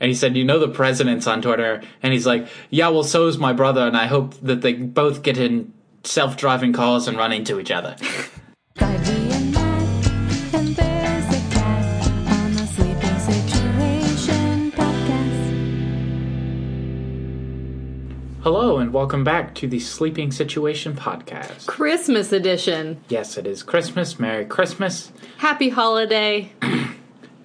And he said, You know, the president's on Twitter. And he's like, Yeah, well, so is my brother. And I hope that they both get in self driving cars and run into each other. Barbie and Matt, and there's a cat on the Sleeping Situation podcast. Hello, and welcome back to the Sleeping Situation Podcast. Christmas edition. Yes, it is Christmas. Merry Christmas. Happy holiday.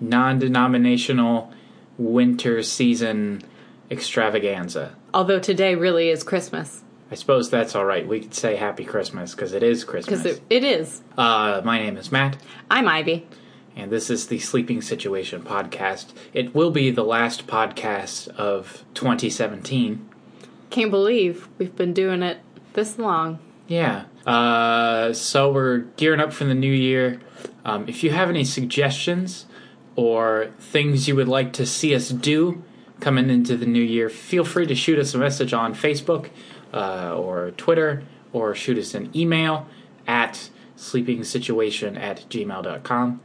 Non denominational winter season extravaganza. Although today really is Christmas. I suppose that's all right. We could say Happy Christmas because it is Christmas. Because it, it is. Uh, my name is Matt, I'm Ivy. and this is the Sleeping Situation Podcast. It will be the last podcast of 2017. Can't believe we've been doing it this long. Yeah. Uh, so we're gearing up for the new year. Um, if you have any suggestions or things you would like to see us do coming into the new year, feel free to shoot us a message on Facebook uh, or Twitter or shoot us an email at sleepingsituation at gmail.com.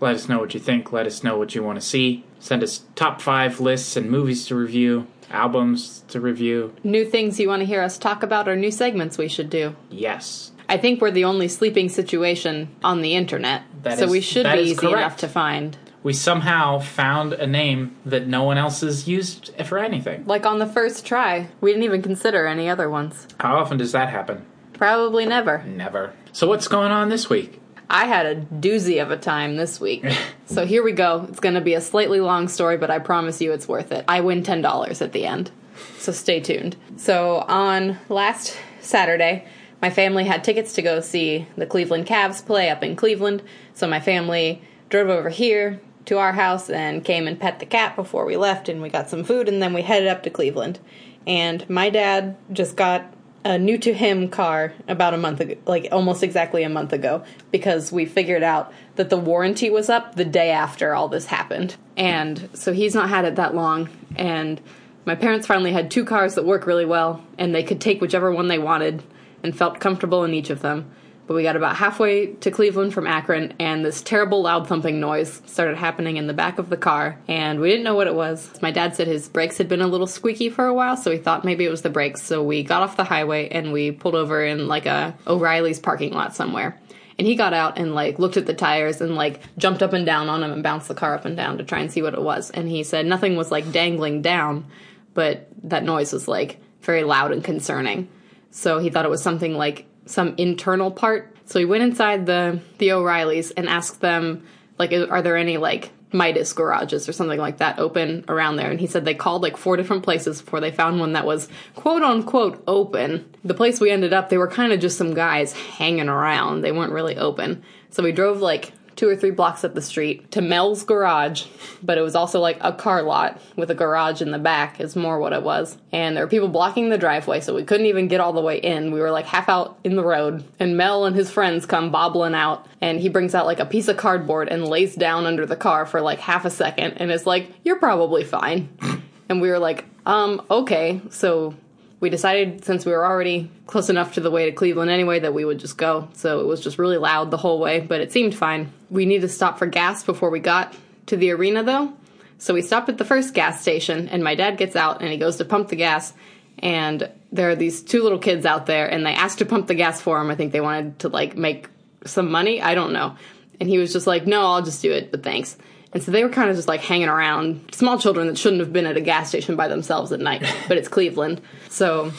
Let us know what you think. Let us know what you want to see. Send us top five lists and movies to review, albums to review. New things you want to hear us talk about or new segments we should do. Yes. I think we're the only sleeping situation on the internet. That so is- we should be easy correct. enough to find. We somehow found a name that no one else has used for anything. Like on the first try. We didn't even consider any other ones. How often does that happen? Probably never. Never. So what's going on this week? I had a doozy of a time this week. so here we go. It's going to be a slightly long story, but I promise you it's worth it. I win $10 at the end. So stay tuned. So on last Saturday, my family had tickets to go see the Cleveland Cavs play up in Cleveland. So my family drove over here to our house and came and pet the cat before we left and we got some food and then we headed up to Cleveland. And my dad just got a new to him car about a month ago, like almost exactly a month ago, because we figured out that the warranty was up the day after all this happened. And so he's not had it that long. And my parents finally had two cars that work really well, and they could take whichever one they wanted and felt comfortable in each of them. But we got about halfway to Cleveland from Akron, and this terrible loud thumping noise started happening in the back of the car, and we didn't know what it was. My dad said his brakes had been a little squeaky for a while, so we thought maybe it was the brakes. So we got off the highway and we pulled over in like a O'Reilly's parking lot somewhere. And he got out and like looked at the tires and like jumped up and down on them and bounced the car up and down to try and see what it was. And he said nothing was like dangling down, but that noise was like very loud and concerning. So he thought it was something like some internal part. So he went inside the the O'Reillys and asked them like are there any like Midas garages or something like that open around there and he said they called like four different places before they found one that was quote unquote open. The place we ended up they were kind of just some guys hanging around. They weren't really open. So we drove like two or three blocks up the street to Mel's garage, but it was also like a car lot with a garage in the back, is more what it was. And there were people blocking the driveway, so we couldn't even get all the way in. We were like half out in the road, and Mel and his friends come bobbling out, and he brings out like a piece of cardboard and lays down under the car for like half a second, and is like, You're probably fine. and we were like, Um, okay. So we decided since we were already close enough to the way to Cleveland anyway that we would just go. So it was just really loud the whole way, but it seemed fine. We needed to stop for gas before we got to the arena though. So we stopped at the first gas station and my dad gets out and he goes to pump the gas and there are these two little kids out there and they asked to pump the gas for him. I think they wanted to like make some money. I don't know. And he was just like, "No, I'll just do it, but thanks." And so they were kind of just like hanging around, small children that shouldn't have been at a gas station by themselves at night, but it's Cleveland. So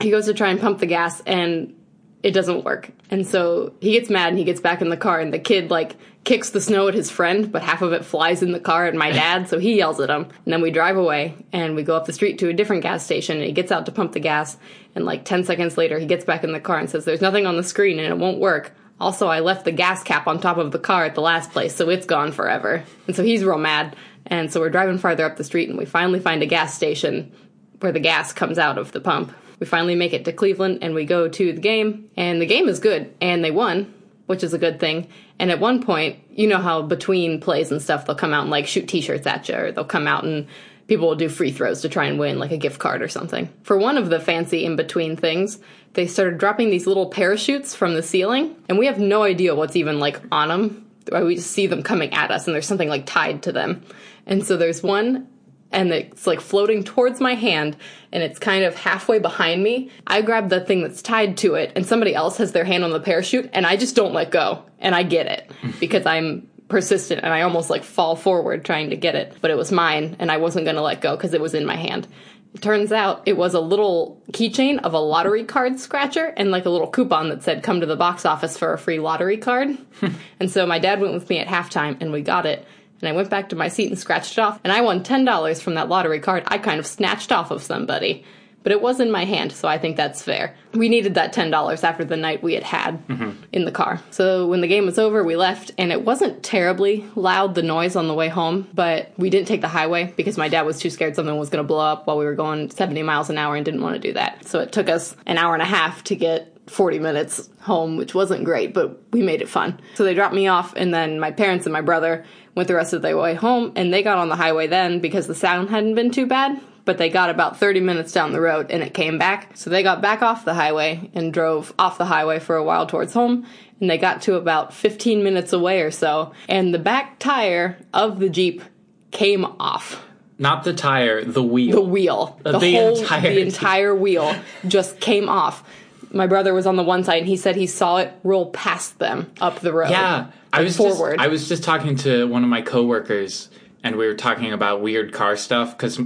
he goes to try and pump the gas and it doesn't work. And so he gets mad and he gets back in the car and the kid like kicks the snow at his friend, but half of it flies in the car at my dad, so he yells at him. And then we drive away and we go up the street to a different gas station and he gets out to pump the gas and like 10 seconds later he gets back in the car and says there's nothing on the screen and it won't work. Also, I left the gas cap on top of the car at the last place, so it's gone forever. And so he's real mad. And so we're driving farther up the street and we finally find a gas station where the gas comes out of the pump. We finally make it to Cleveland and we go to the game, and the game is good, and they won, which is a good thing. And at one point, you know how between plays and stuff, they'll come out and like shoot t shirts at you, or they'll come out and people will do free throws to try and win like a gift card or something. For one of the fancy in between things, they started dropping these little parachutes from the ceiling, and we have no idea what's even like on them. We just see them coming at us, and there's something like tied to them. And so there's one and it's like floating towards my hand and it's kind of halfway behind me. I grab the thing that's tied to it and somebody else has their hand on the parachute and I just don't let go. And I get it because I'm persistent and I almost like fall forward trying to get it, but it was mine and I wasn't going to let go because it was in my hand. It turns out it was a little keychain of a lottery card scratcher and like a little coupon that said come to the box office for a free lottery card. and so my dad went with me at halftime and we got it. And I went back to my seat and scratched it off and I won $10 from that lottery card I kind of snatched off of somebody. But it was in my hand, so I think that's fair. We needed that $10 after the night we had had mm-hmm. in the car. So when the game was over, we left, and it wasn't terribly loud, the noise on the way home, but we didn't take the highway because my dad was too scared something was going to blow up while we were going 70 miles an hour and didn't want to do that. So it took us an hour and a half to get 40 minutes home, which wasn't great, but we made it fun. So they dropped me off, and then my parents and my brother went the rest of the way home, and they got on the highway then because the sound hadn't been too bad. But they got about 30 minutes down the road and it came back. So they got back off the highway and drove off the highway for a while towards home. And they got to about 15 minutes away or so. And the back tire of the Jeep came off. Not the tire, the wheel. The wheel. Uh, the, The whole, entire- the entire wheel just came off. My brother was on the one side and he said he saw it roll past them up the road. Yeah, I was forward. Just, I was just talking to one of my coworkers, and we were talking about weird car stuff because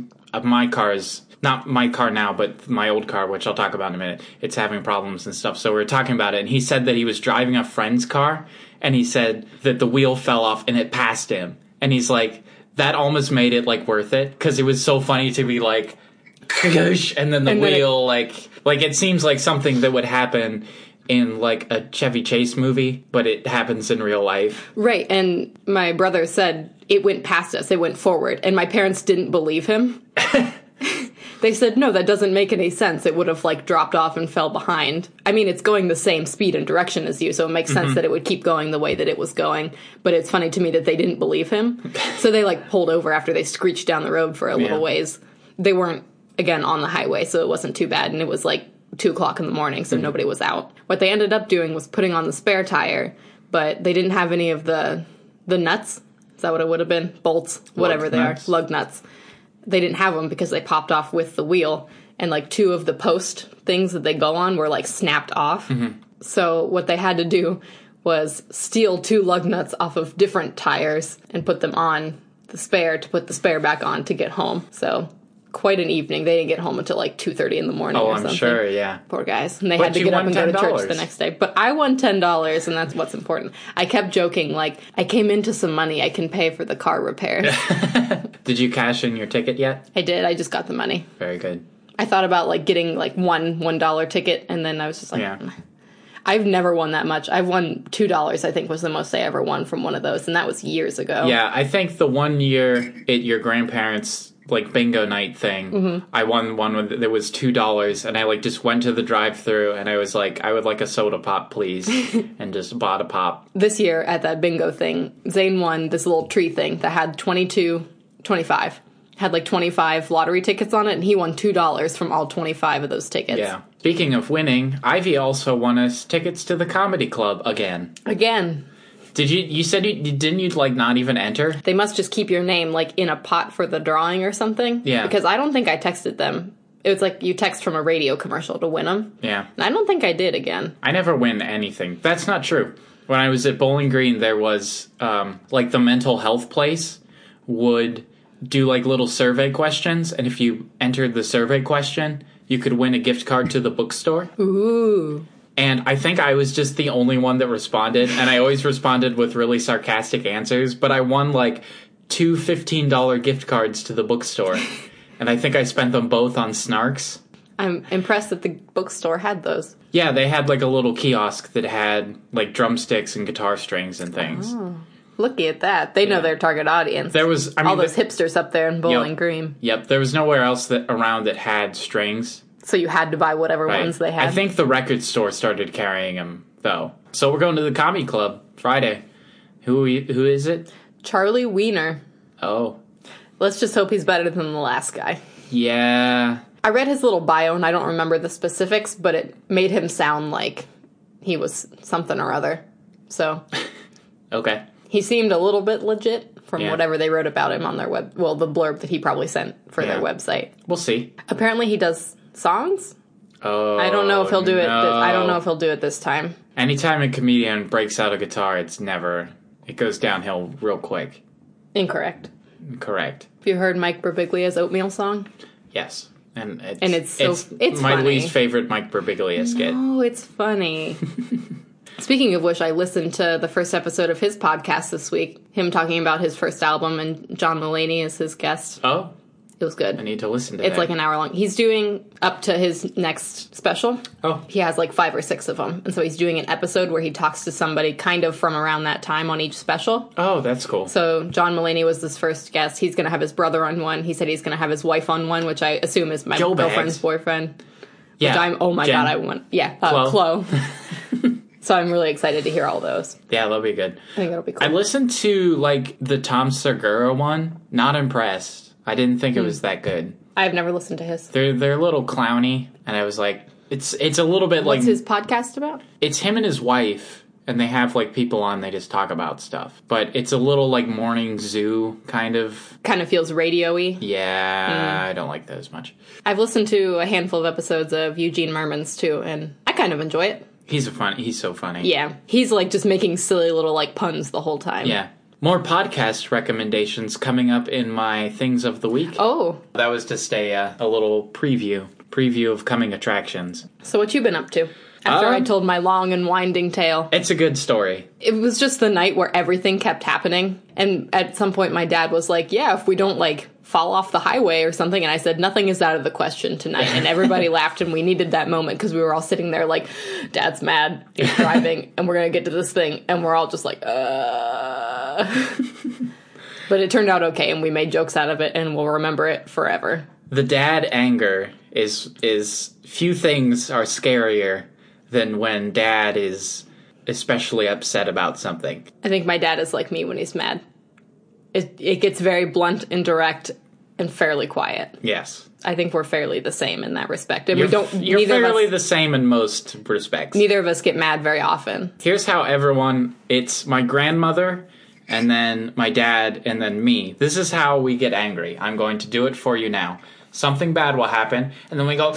my car is not my car now, but my old car, which I'll talk about in a minute. It's having problems and stuff. So we were talking about it, and he said that he was driving a friend's car, and he said that the wheel fell off and it passed him, and he's like, that almost made it like worth it because it was so funny to be like, and then the And then it- wheel like like it seems like something that would happen in like a Chevy Chase movie, but it happens in real life. Right, and my brother said it went past us, it went forward, and my parents didn't believe him. they said, no, that doesn't make any sense. It would have like dropped off and fell behind. I mean, it's going the same speed and direction as you, so it makes sense mm-hmm. that it would keep going the way that it was going. But it's funny to me that they didn't believe him. so they like pulled over after they screeched down the road for a little ways. They weren't, again, on the highway, so it wasn't too bad, and it was like two o'clock in the morning, so mm-hmm. nobody was out. What they ended up doing was putting on the spare tire, but they didn't have any of the the nuts. Is that what it would have been? Bolts, whatever they nuts. are, lug nuts. They didn't have them because they popped off with the wheel, and like two of the post things that they go on were like snapped off. Mm-hmm. So what they had to do was steal two lug nuts off of different tires and put them on the spare to put the spare back on to get home. So quite an evening. They didn't get home until like two thirty in the morning. Oh, or I'm something. sure, yeah. Poor guys. And they But had to get up and go to church the next day. But I won $10, and that's what's important. I kept joking, like, I came into some money. I can pay for the car repairs. Did you cash in your ticket yet? I did. I just got the money. Very good. I thought about, like, getting, like, one $1 ticket, and then I was just like, Yeah. Mm. I've never won that much. I've won $2, I think, was the most I ever won from one of those, and that was years ago. Yeah, I think the one year at your grandparents' like bingo night thing, Mm-hmm. I won one with there was two dollars, and I like just went to the drive-through, and I was like, I would like a soda pop, please, and just bought a pop. This year at that bingo thing, Zane won this little tree thing that had 22, 25. Had like 25 lottery tickets on it, and he won $2 from all 25 of those tickets. Yeah. Speaking of winning, Ivy also won us tickets to the comedy club again. Again, Did you? You said you didn't. You like not even enter. they must just keep your name like in a pot for the drawing or something. Yeah. Because I don't think I texted them. It was like you text from a radio commercial to win them. Yeah. And I don't think I did again. I never win anything. That's not true. When I was at Bowling Green, there was um, like the mental health place would do like little survey questions, and if you entered the survey question, you could win a gift card to the bookstore. Ooh. And I think I was just the only one that responded, and I always responded with really sarcastic answers, but I won like two $15 gift cards to the bookstore. and I think I spent them both on snarks. I'm impressed that the bookstore had those. Yeah, they had like a little kiosk that had like drumsticks and guitar strings and things. Oh, looky at that. They know their target audience. There was, I mean, All those the- hipsters up there in Bowling Yep. Green. Yep, there was nowhere else that around that had strings. So you had to buy whatever right? ones they had. I think the record store started carrying them though. So we're going to the comedy club Friday. Who who is it? Charlie Weiner. Oh, Let's just hope he's better than the last guy. yeah. I read his little bio and I don't remember the specifics, but it made him sound like he was something or other. So Okay. He seemed a little bit legit from Yeah. whatever they wrote about him on their web. Well, the blurb that he probably sent for their website. We'll see. Apparently, he does songs. Oh, I don't know if he'll do it. Th- I don't know if he'll do it this time. Anytime a comedian breaks out a guitar, it's never. It goes downhill real quick. Incorrect. Correct. Have you heard Mike Birbiglia's oatmeal song? Yes. And it's, And it's so- it's my funny. least favorite Mike Birbiglia skit. Oh, it's funny. Speaking of which, I listened to the first episode of his podcast this week. Him talking about his first album, and John Mulaney is his guest. Oh, It was good. I need to listen to it. It's that. like an hour long. He's doing up to his next special. Oh, He has like five or six of them. And so he's doing an episode where he talks to somebody kind of from around that time on each special. oh, that's cool. So John Mulaney was this first guest. He's going to have his brother on one. He said he's going to have his wife on one, which I assume is my Joe girlfriend's Bags. boyfriend. yeah. Which I'm, oh my Jen. God, I want, yeah, uh, Chloe. Chloe. so I'm really excited to hear all those. Yeah, that'll be good. I think it'll be cool. I listened to like the Tom Segura one. Not impressed. I didn't think Hmm. it was that good. I've never listened to his. They're they're a little clowny, and I was like, it's it's a little bit like What's his podcast about? it's him and his wife, and they have like people on. They just talk about stuff, but it's a little like morning zoo kind of. Kind of feels radio-y. Yeah, Hmm. I don't like that as much. I've listened to a handful of episodes of Eugene Mirman's too, and I kind of enjoy it. He's a fun. He's so funny. Yeah, he's like just making silly little like puns the whole time. Yeah. More podcast recommendations coming up in my things of the week. Oh, That was just a uh, a little preview preview of coming attractions. so what you been up to? After Um, I told my long and winding tale, It's a good story. it was just the night where everything kept happening, and at some point my dad was like, "Yeah, if we don't like fall off the highway or something," and I said, "Nothing is out of the question tonight," and everybody laughed, and we needed that moment because we were all sitting there like, "Dad's mad, he's driving, and we're gonna get to this thing," and we're all just like, "Uh." But it turned out okay, and we made jokes out of it, and we'll remember it forever. The dad anger is is few things are scarier than when dad is especially upset about something. I think my dad is like me when he's mad. It it gets very blunt and direct and fairly quiet. Yes. I think we're fairly the same in that respect. And You're, we don't you're fairly us the same in most respects. neither of us get mad very often. Here's how everyone it's my grandmother and then my dad and then me. This is how we get angry. I'm going to do it for you now. Something bad will happen and then we go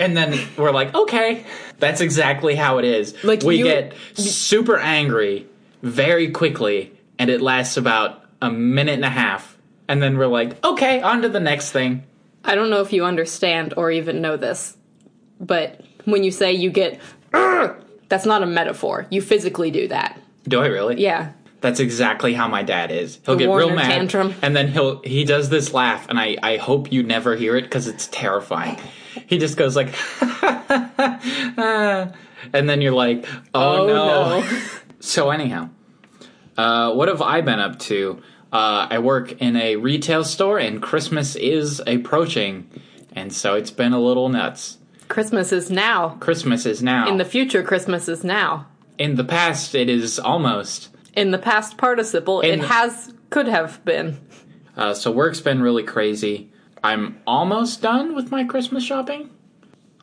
and then we're like, "Okay." That's exactly how it is. Like we you- get super angry very quickly and it lasts about a minute and a half and then we're like, "Okay, on to the next thing." I don't know if you understand or even know this, but when you say you get that's not a metaphor. You physically do that. Do I really? Yeah. That's exactly how my dad is. He'll The get real mad, tantrum. and then he'll he does this laugh, and I I hope you never hear it because it's terrifying. He just goes like, and then you're like, oh, Oh, no. no. so anyhow, uh, what have I been up to? Uh, I work in a retail store, and Christmas is approaching, and so it's been a little nuts. Christmas is now. Christmas is now. In the future Christmas is now. in the past, it is almost. In the past participle, In it the- has could have been. Uh, so work's been really crazy. I'm almost done with my Christmas shopping.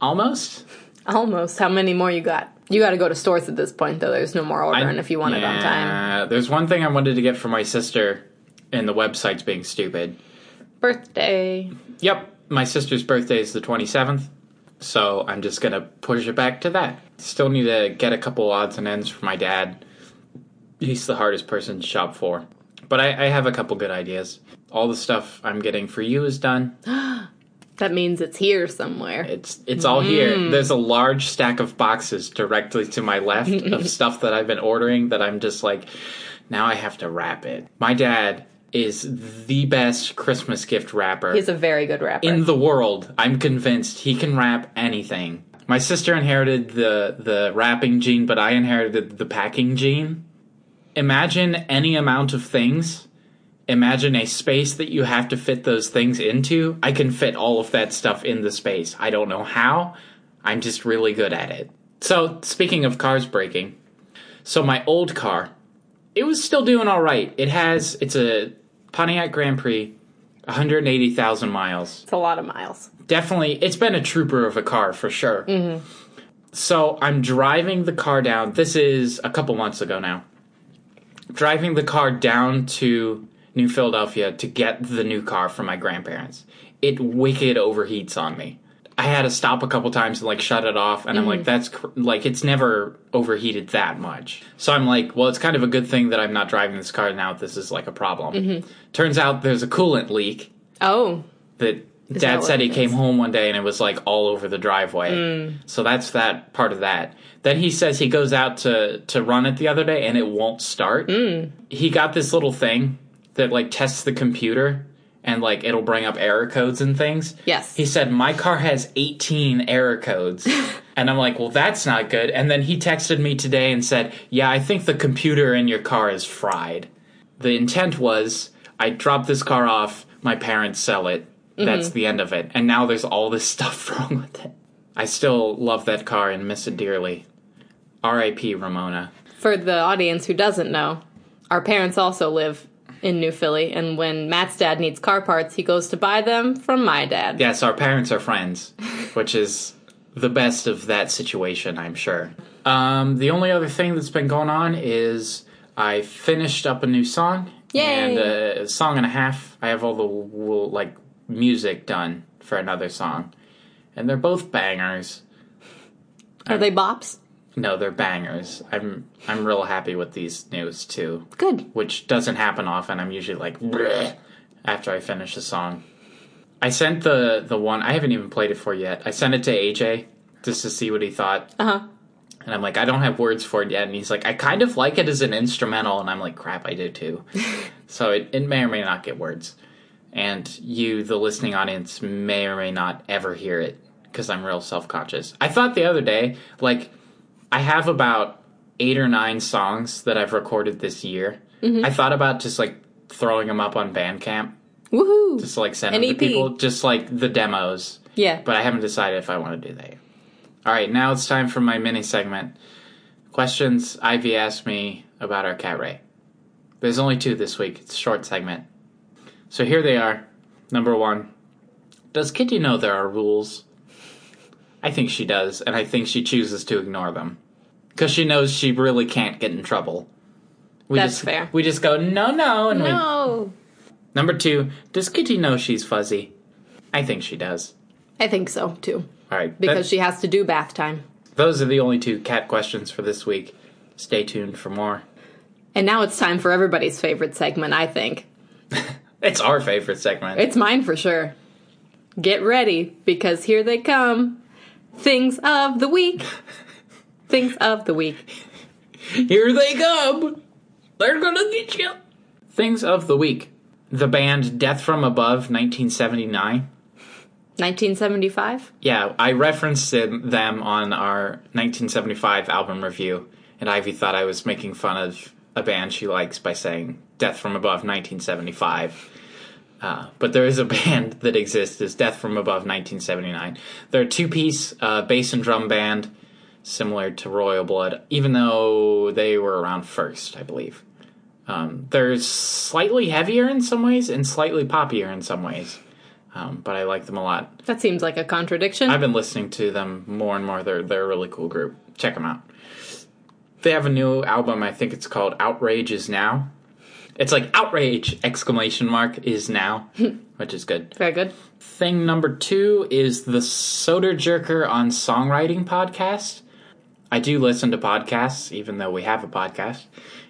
Almost. Almost. How many more you got? You got to go to stores at this point, though. There's no more ordering if you want it on time. There's one thing I wanted to get for my sister, and the website's being stupid. Birthday. Yep, my sister's birthday is the 27th, so I'm just gonna push it back to that. Still need to get a couple odds and ends for my dad. He's the hardest person to shop for. But I, I have a couple good ideas. All the stuff I'm getting for you is done. That means it's here somewhere. It's it's all here. Hmm. There's a large stack of boxes directly to my left of stuff that I've been ordering that I'm just like now I have to wrap it. My dad is the best Christmas gift wrapper He's a very good wrapper. in the world. I'm convinced he can wrap anything. My sister inherited the the wrapping gene, but I inherited the packing gene. Imagine any amount of things. Imagine a space that you have to fit those things into. I can fit all of that stuff in the space. I don't know how. I'm just really good at it. So, speaking of cars breaking, so my old car, it was still doing all right. It has it's a Pontiac Grand Prix, 180,000 miles it's a lot of miles. definitely it's been a trooper of a car for sure mm-hmm. so i'm driving the car down this is a couple months ago now driving the car down to New Philadelphia to get the new car from my grandparents. It wicked overheats on me. I had to stop a couple times and like shut it off, and I'm like, mm-hmm. that's cr- like it's never overheated that much. So I'm like, well, it's kind of a good thing that I'm not driving this car now. This is like a problem. Mm-hmm. Turns out there's a coolant leak Oh, that that dad said he it came home one day and it was like all over the driveway. Mm. So that's that part of that. Then he says he goes out to to run it the other day and it won't start. Mm. He got this little thing that like tests the computer and like it'll bring up error codes and things. Yes. He said my car has 18 error codes. and I'm like, "Well, that's not good." And then he texted me today and said, "Yeah, I think the computer in your car is fried." The intent was I drop this car off, my parents sell it. That's the end of it. And now there's all this stuff wrong with it. I still love that car and miss it dearly. R.I.P. Ramona. for the audience who doesn't know, our parents also live in New Philly, and when Matt's dad needs car parts, he goes to buy them from my dad. Yes, our parents are friends, which is the best of that situation, I'm sure. Um, the only other thing that's been going on is I finished up a new song. Yay. And a song and a half. I have all the like music done for another song, and they're both bangers. Are they bops? No, they're bangers. I'm I'm real happy with these news too, Good. which doesn't happen often. I'm usually like after I finish a song. I sent the the one I haven't even played it for yet. I sent it to AJ just to see what he thought, Uh huh. and I'm like, I don't have words for it yet. And he's like, I kind of like it as an instrumental, and I'm like, crap, I do too. so it, it may or may not get words, and you, the listening audience, may or may not ever hear it because I'm real self conscious. I thought the other day, like, I have about eight or nine songs that I've recorded this year. Mm-hmm. I thought about just like throwing them up on Bandcamp, Woohoo! just like sending An to people, just like the demos yeah. but I haven't decided if I want to do that. yet. All right, now it's time for my mini segment. Questions Ivy asked me about our cat Ray. There's only two this week. It's a short segment. So here they are. Number one Does Kitty know there are rules? I think she does, and I think she chooses to ignore them. Because she knows she really can't get in trouble. We That's just, fair. We just go, no, no, and we no. Number two, does Kitty know she's fuzzy? I think she does. I think so too, All right, because that- she has to do bath time. those are the only two cat questions for this week. Stay tuned for more. And now it's time for everybody's favorite segment. I think It's our favorite segment. it's mine for sure. Get ready because here they come. Things of the week. Things of the week. Here they come. They're gonna get you. Things of the week. The band Death from Above, 1979. 1975. Yeah, I referenced them on our 1975 album review, and Ivy thought I was making fun of a band she likes by saying Death from Above 1975. Uh, but there is a band that exists as Death from Above 1979. They're a two piece uh, bass and drum band, similar to Royal Blood, even though they were around first, I believe. Um, they're slightly heavier in some ways and slightly poppier in some ways, um, but I like them a lot. That seems like a contradiction. I've been listening to them more and more. They're they're a really cool group. Check them out. They have a new album. I think it's called "Outrage Is Now." It's like outrage exclamation mark is now, which is good. Very good. Thing number two is the Sodajerker on Songwriting podcast. I do listen to podcasts, even though we have a podcast,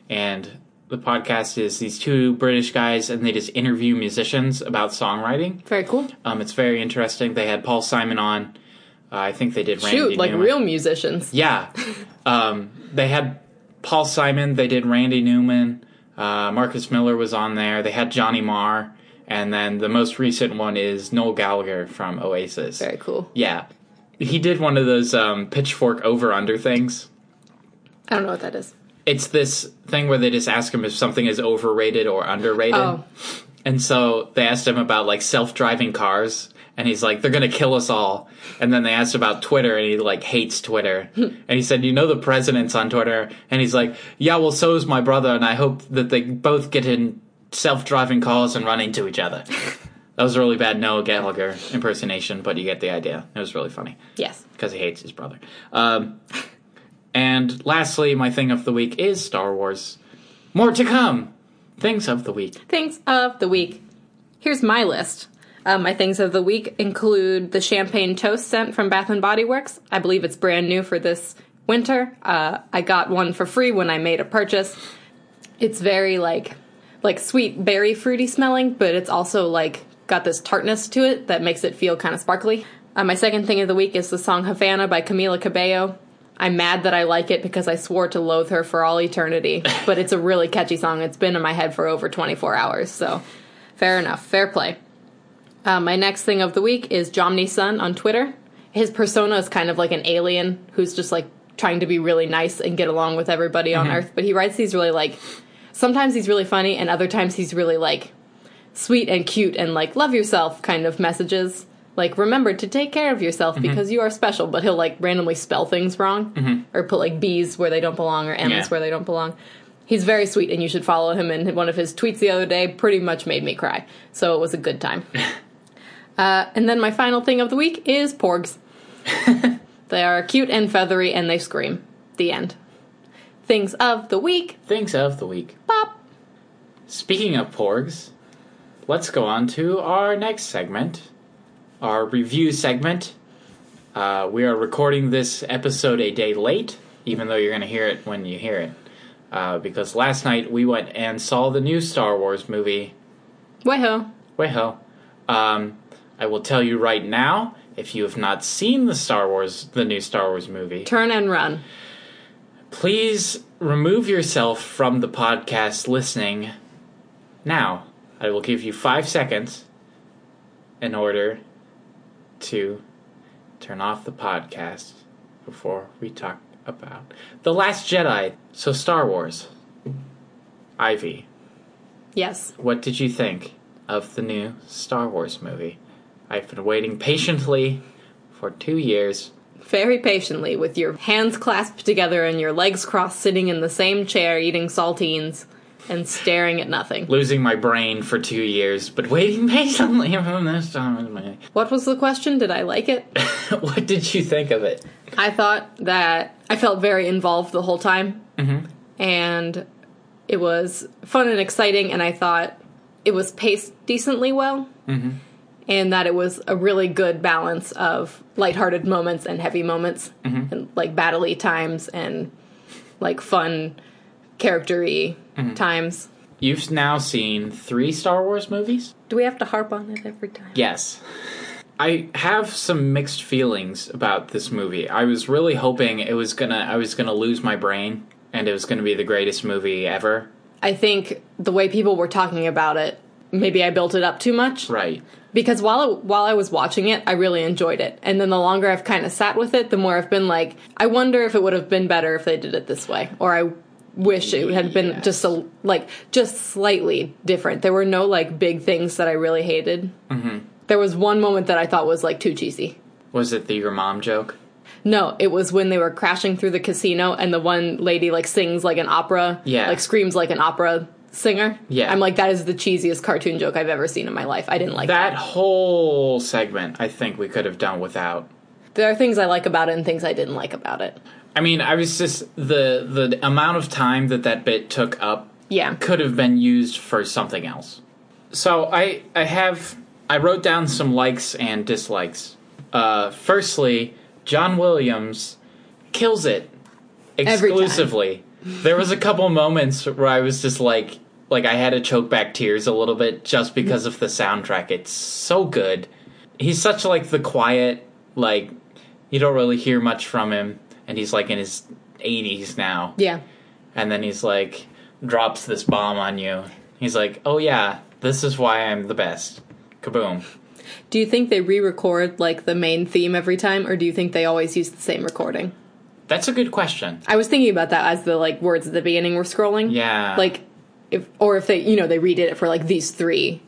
and the podcast is these two British guys, and they just interview musicians about songwriting. Very cool. Um, it's very interesting. They had Paul Simon on. Uh, I think they did Randy Shoot, like Newman. real musicians. Yeah. um, they had Paul Simon. They did Randy Newman. Uh, Marcus Miller was on there. They had Johnny Marr. And then the most recent one is Noel Gallagher from Oasis. Very cool. Yeah. He did one of those um, pitchfork over under things. I don't know what that is. It's this thing where they just ask him if something is overrated or underrated. Oh, And so they asked him about like self-driving cars, and he's like, "They're gonna kill us all." And then they asked about Twitter, and he like hates Twitter. and he said, "You know the president's on Twitter," and he's like, "Yeah, well, so is my brother, and I hope that they both get in self-driving cars and run into each other." that was a really bad Noel Gallagher impersonation, but you get the idea. It was really funny yes. because he hates his brother. Um, and lastly, my thing of the week is Star Wars. More to come. Things of the week. Things of the week. Here's my list. Uh, my things of the week include the champagne toast scent from Bath and Body Works. I believe it's brand new for this winter. Uh, I got one for free when I made a purchase. It's very like like sweet berry fruity smelling, but it's also like got this tartness to it that makes it feel kind of sparkly. Uh, my second thing of the week is the song Havana by Camila Cabello. I'm mad that I like it because I swore to loathe her for all eternity, but it's a really catchy song. It's been in my head for over 24 hours, so fair enough, fair play. Uh, my next thing of the week is Jomny Sun on Twitter. His persona is kind of like an alien who's just like trying to be really nice and get along with everybody on mm-hmm. Earth, but he writes these really like sometimes he's really funny and other times he's really like sweet and cute and like love yourself kind of messages. Like remember to take care of yourself mm-hmm. because you are special, but he'll like randomly spell things wrong mm-hmm. or put like B's where they don't belong or M's Yeah. where they don't belong. He's very sweet and you should follow him and one of his tweets the other day pretty much made me cry. So it was a good time. uh, and then my final thing of the week is porgs. they are cute and feathery and they scream. The end. Things of the week. Things of the week. Pop. Speaking of porgs, let's go on to our next segment, our review segment. Uh, we are recording this episode a day late, even though you're going to hear it when you hear it. Uh, because last night we went and saw the new Star Wars movie, Way-ho. Way-ho. Um, I will tell you right now, if you have not seen the Star Wars, the new Star Wars movie, Turn and run. please remove yourself from the podcast listening now. I will give you five seconds in order to turn off the podcast before we talk about The Last Jedi. So, Star Wars. Ivy, Yes. what did you think of the new Star Wars movie? I've been waiting patiently for two years. Very patiently, with your hands clasped together and your legs crossed, sitting in the same chair, eating saltines and staring at nothing. losing my brain for two years, but waiting patiently from this time. What was the question? Did I like it? what did you think of it? I thought that I felt very involved the whole time. Mm-hmm. And it was fun and exciting, and I thought it was paced decently well. Mm-hmm. And that it was a really good balance of lighthearted moments and heavy moments, Mm-hmm. and like battle-y times and like fun, character-y Mm-hmm. times. You've now seen three Star Wars movies? Do we have to harp on it every time? Yes. I have some mixed feelings about this movie. I was really hoping it was gonna I was gonna lose my brain and it was gonna be the greatest movie ever. I think the way people were talking about it, maybe I built it up too much. Right. Because while while I was watching it, I really enjoyed it. And then the longer I've kind of sat with it, the more I've been like, I wonder if it would have been better if they did it this way, or I wish it had been Yes. just a like just slightly different. There were no like big things that I really hated. Mm-hmm. There was one moment that I thought was like too cheesy. Was it the your mom joke? No, it was when they were crashing through the casino and the one lady like sings like an opera, Yeah. like screams like an opera singer. Yeah. I'm like that is the cheesiest cartoon joke I've ever seen in my life. I didn't like That whole segment I think we could have done without. there are things I like about it and things I didn't like about it. I mean, I was just the the amount of time that that bit took up Yeah. could have been used for something else. So I I have I wrote down some likes and dislikes. Uh, firstly, John Williams kills it exclusively. There was a couple moments where I was just like like I had to choke back tears a little bit just because of the soundtrack. It's so good. He's such like the quiet like you don't really hear much from him and he's like in his 80s now Yeah. and then he's like drops this bomb on you. He's like, "Oh yeah, this is why I'm the best." Kaboom. Do you think they re-record like the main theme every time, or do you think they always use the same recording? That's a good question. I was thinking about that as the like words at the beginning were scrolling. Yeah. Like, if or if they you know they redid it for like these three,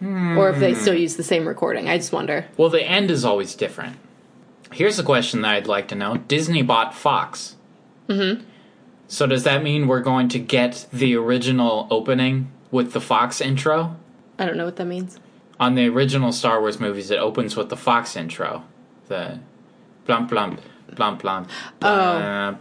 or if they still use the same recording. I just wonder. well, the end is always different. Here's a question that I'd like to know. Disney bought Fox. Mhm. So does that mean we're going to get the original opening with the Fox intro? I don't know what that means. On the original Star Wars movies, it opens with the Fox intro. The blump blump blump blump. Oh.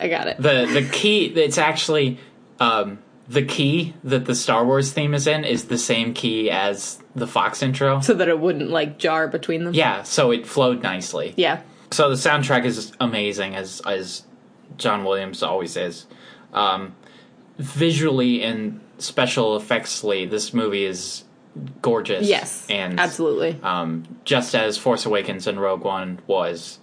I got it. the the key it's actually um the key that the Star Wars theme is in is the same key as the Fox intro. so that it wouldn't like jar between them. Yeah, so it flowed nicely. Yeah. So the soundtrack is amazing as as John Williams always is. Um visually and special effectsly this movie is gorgeous. Yes. And absolutely. um just as Force Awakens and Rogue One was.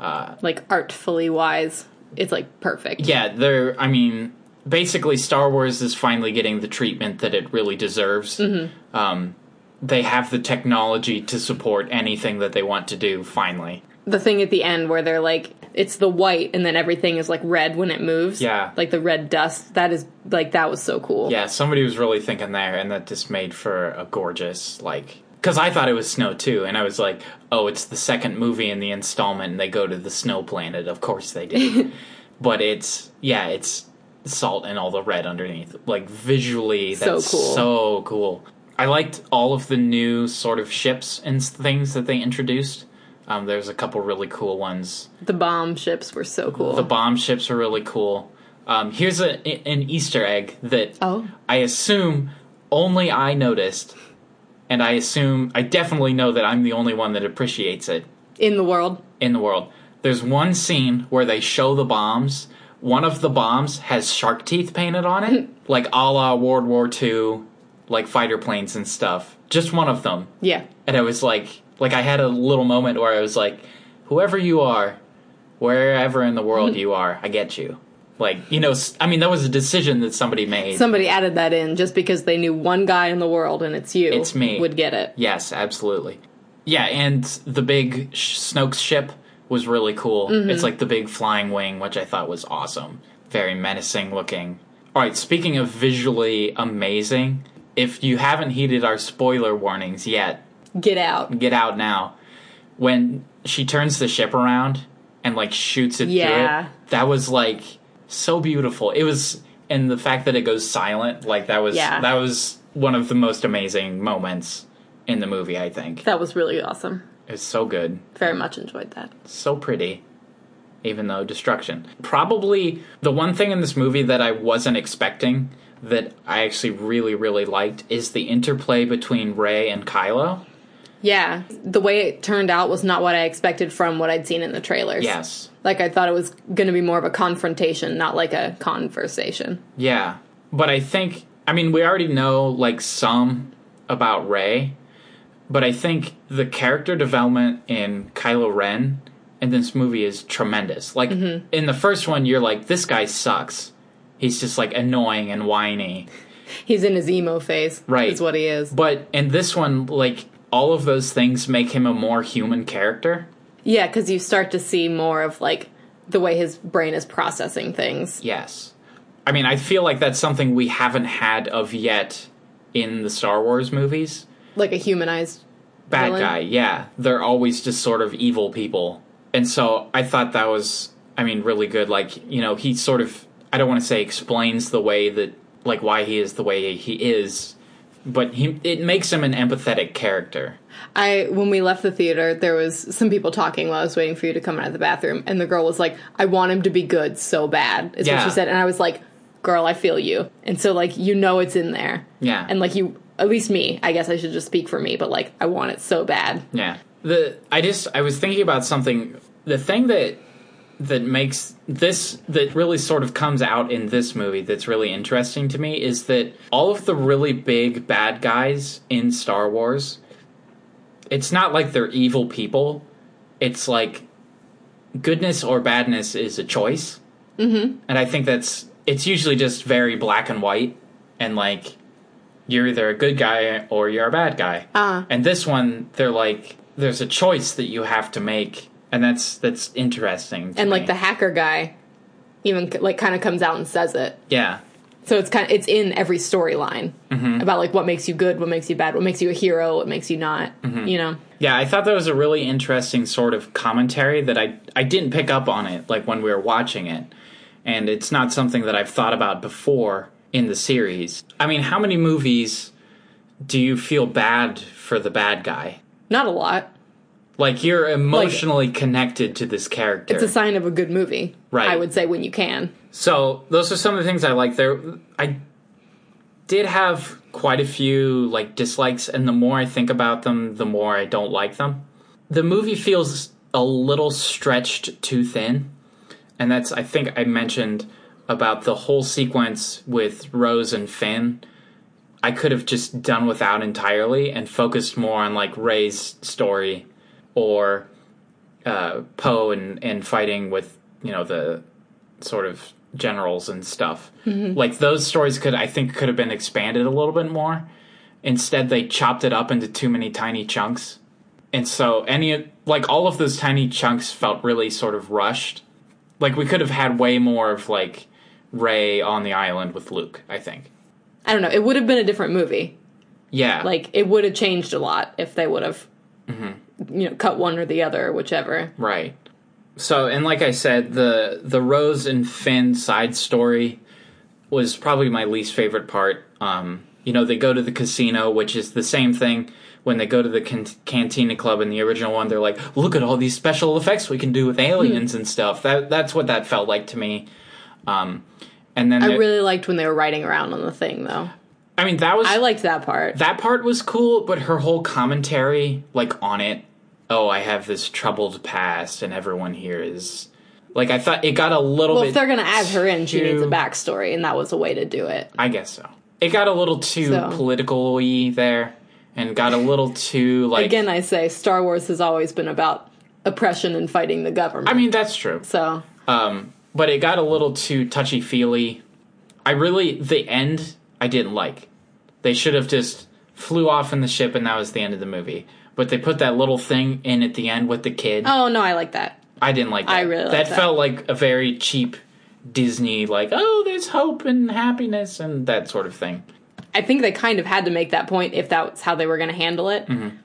uh, like artfully wise, it's like perfect. Yeah, they're. I mean, basically, Star Wars is finally getting the treatment that it really deserves. Mm-hmm. Um, they have the technology to support anything that they want to do. Finally, The thing at the end where they're like, it's the white, and then everything is like red when it moves. Yeah. Like the red dust. That is like that was so cool. yeah, somebody was really thinking there, and that just made for a gorgeous like. Because I thought it was snow too, and I was like, "Oh, it's the second movie in the installment, and they go to the snow planet. Of course they did." but it's yeah, it's salt and all the red underneath. Like visually, So that's cool. so cool. I liked all of the new sort of ships and things that they introduced. Um, there's a couple really cool ones. The bomb ships were so cool. The bomb ships were really cool. Um, here's a, an Easter egg that Oh. I assume only I noticed, and I assume I definitely know that I'm the only one that appreciates it in the world. in the world. There's one scene where they show the bombs. One of the bombs has shark teeth painted on it, like a la World War II, like fighter planes and stuff. Just one of them. Yeah. And I was like, like I had a little moment where I was like, whoever you are, wherever in the world you are, I get you. Like, you know, I mean, that was a decision that somebody made. Somebody added that in just because they knew one guy in the world and it's you. It's me. Would get it. Yes, absolutely. Yeah, and the big Snoke's ship was really cool. Mm-hmm. It's like the big flying wing, which I thought was awesome. Very menacing looking. All right, speaking of visually amazing, if you haven't heeded our spoiler warnings yet, Get out. get out now. When she turns the ship around and like shoots it through Yeah. it, that was like so beautiful. It was, and the fact that it goes silent, like that was Yeah. that was one of the most amazing moments in the movie. I think That was really awesome. It's so good, Very much enjoyed that. so pretty. Even though destruction, probably the one thing in this movie that I wasn't expecting that I actually really really liked is the interplay between Rey and Kylo. Yeah. The way it turned out was not what I expected from what I'd seen in the trailers. Yes, Like I thought it was going to be more of a confrontation, not like a conversation. Yeah, but I think I mean we already know like some about Rey, but I think the character development in Kylo Ren in this movie is tremendous. Like mm-hmm. in the first one, you're like, this guy sucks. He's just like annoying and whiny. He's in his emo phase. Right. Is what he is. But in this one, like all of those things make him a more human character. Yeah, because you start to see more of like the way his brain is processing things. Yes. I mean, I feel like that's something we haven't had of yet in the Star Wars movies. Like a humanized. bad villain? guy yeah they're always just sort of evil people and so i thought that was i mean really good like you know he sort of i don't want to say explains the way that like why he is the way he is but he it makes him an empathetic character I when we left the theater, there was some people talking while I was waiting for you to come out of the bathroom, and the girl was like, "I want him to be good so bad," is what she said, and I was like, "Girl, I feel you," and so like you know it's in there, Yeah. and like you, at least me, I guess I should just speak for me, but like I want it so bad. yeah the i just i was thinking about something the thing that that makes this that really sort of comes out in this movie that's really interesting to me is that all of the really big bad guys in Star Wars it's not like they're evil people it's like goodness or badness is a choice mm-hmm. and I think that's it's usually just very black and white and like you're either a good guy or you're a bad guy Ah. and this one they're like there's a choice that you have to make and that's that's interesting And like the hacker guy, even like kind of comes out and says it. yeah So it's kind of it's in every storyline Mm-hmm. about like what makes you good, what makes you bad, what makes you a hero, what makes you not. Mm-hmm. You know, Yeah, I thought that was a really interesting sort of commentary that I I didn't pick up on it like when we were watching it. And it's not something that I've thought about before in the series. I mean, how many movies do you feel bad for the bad guy? not a lot. Like you're emotionally connected to this character. It's a sign of a good movie. Right. I would say when you can. So those are some of the things I like there. I did have quite a few like dislikes, and the more I think about them, the more I don't like them. The movie feels a little stretched too thin, and that's I think I mentioned about the whole sequence with Rose and Finn. I could have just done without entirely and focused more on like Rey's story or uh, Poe and and fighting with you know the sort of generals and stuff. Like those stories could I think could have been expanded a little bit more. Instead, they chopped it up into too many tiny chunks, and so any like all of those tiny chunks felt really sort of rushed. Like we could have had way more of like Rey on the island with Luke. I think. I don't know. It would have been a different movie. Yeah. Like it would have changed a lot if they would have, Mm-hmm. You know, cut one or the other, or whichever. Right. So, and like I said, the the Rose and Finn side story was probably my least favorite part. Um, you know, they go to the casino, which is the same thing. When they go to the can- Cantina Club in the original one, they're like, "Look at all these special effects we can do with aliens and stuff." That that's what that felt like to me. Um, and then I really liked when they were riding around on the thing, though. I mean, that was I liked that part. that part was cool, but her whole commentary, like on it, oh, I have this troubled past, and everyone here is like I thought it got a little well, bit. if they're gonna add her in, she needs a too- backstory, and that was a way to do it. I guess so. It got a little too So. political-y there, and got a little too like. Again, I say Star Wars has always been about oppression and fighting the government. I mean that's true. so Um, but it got a little too touchy feely. I really the end I didn't like. They should have just flew off in the ship and that was the end of the movie. But they put that little thing in at the end with the kid. oh no, I like that. I didn't like that. I really that that. felt like a very cheap Disney like, oh, there's hope and happiness and that sort of thing. I think they kind of had to make that point if that's how they were going to handle it. Mm-hmm.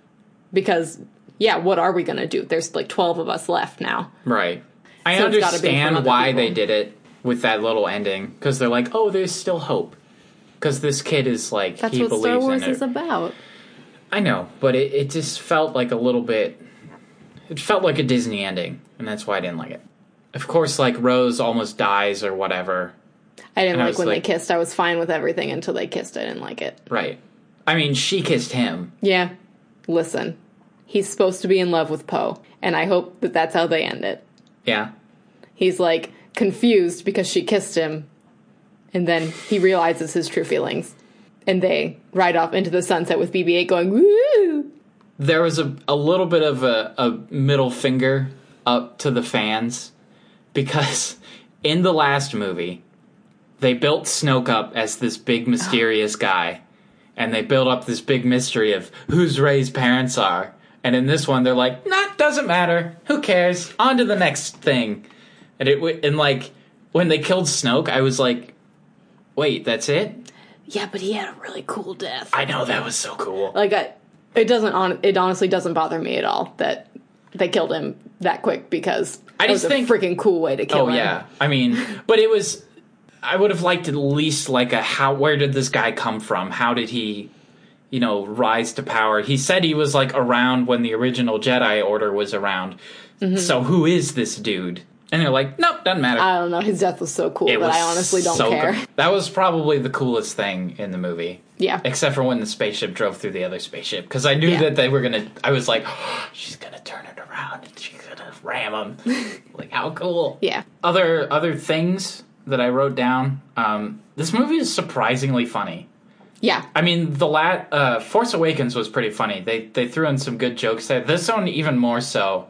Because, yeah, what are we going to do? There's like 12 of us left now. Right. I So it's gotta be understand why people. they did it with that little ending because they're like, oh, there's still hope. Because this kid is like That's he what believes Star Wars in it. is about. I know, but it, it just felt like a little bit. It felt like a Disney ending, and that's why I didn't like it. Of course, like Rose almost dies or whatever. I didn't And I like when like- they kissed. I was fine with everything until they kissed. I didn't like it. Right. I mean, she kissed him. Yeah. Listen, he's supposed to be in love with Poe, and I hope that that's how they end it. Yeah. He's like confused because she kissed him, and then he realizes his true feelings. And they ride off into the sunset with BB 8 going, woo! There was a, a little bit of a, a middle finger up to the fans because in the last movie, they built Snoke up as this big mysterious guy, and they built up this big mystery of whose Rey's parents are. And in this one, they're like, "Nah, doesn't matter. Who cares? On to the next thing." And it and like when they killed Snoke, I was like, "Wait, that's it?" Yeah, but he had a really cool death. I know that was so cool. like, I, it doesn't on. It honestly doesn't bother me at all that they killed him that quick because I just a think- freaking cool way to kill Oh him. yeah, I mean, but it was. I would have liked at least like a how. Where did this guy come from? How did he, you know, rise to power? He said he was like around when the original Jedi Order was around. Mm-hmm. So who is this dude? And they're like, nope, doesn't matter. I don't know. His death was so cool It that I honestly don't so care. good. That was probably the coolest thing in the movie. Yeah. Except for when the spaceship drove through the other spaceship, because I knew Yeah. that they were gonna. I was like, she's gonna turn it around and she's gonna ram them. like how cool! Yeah. Other other things that I wrote down. Um, this movie is surprisingly funny. Yeah. I mean, the lat uh, Force Awakens was pretty funny. They they threw in some good jokes there. This one even more so.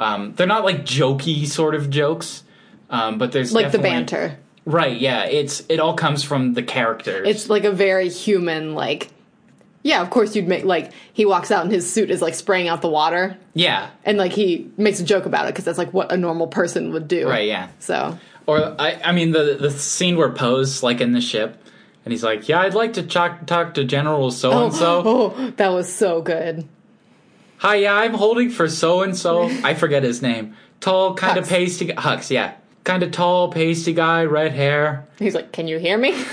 Um, they're not like jokey sort of jokes, um, but there's Like the banter. Right? Yeah, it's it all comes from the characters. It's like a very human, like, yeah, of course you'd make, like, he walks out and his suit is like spraying out the water. yeah, And like he makes a joke about it because that's like what a normal person would do. right. Yeah. So, Or I, I mean the the scene where Poe's like in the ship, and he's like, "Yeah, I'd like to talk talk to General so and so." oh, that was so good. Hi, yeah, I'm holding for so and so. I forget his name. Tall, kind of Hux. pasty. Hux, yeah, kind of tall, pasty guy, red hair. He's like, "Can you hear me?"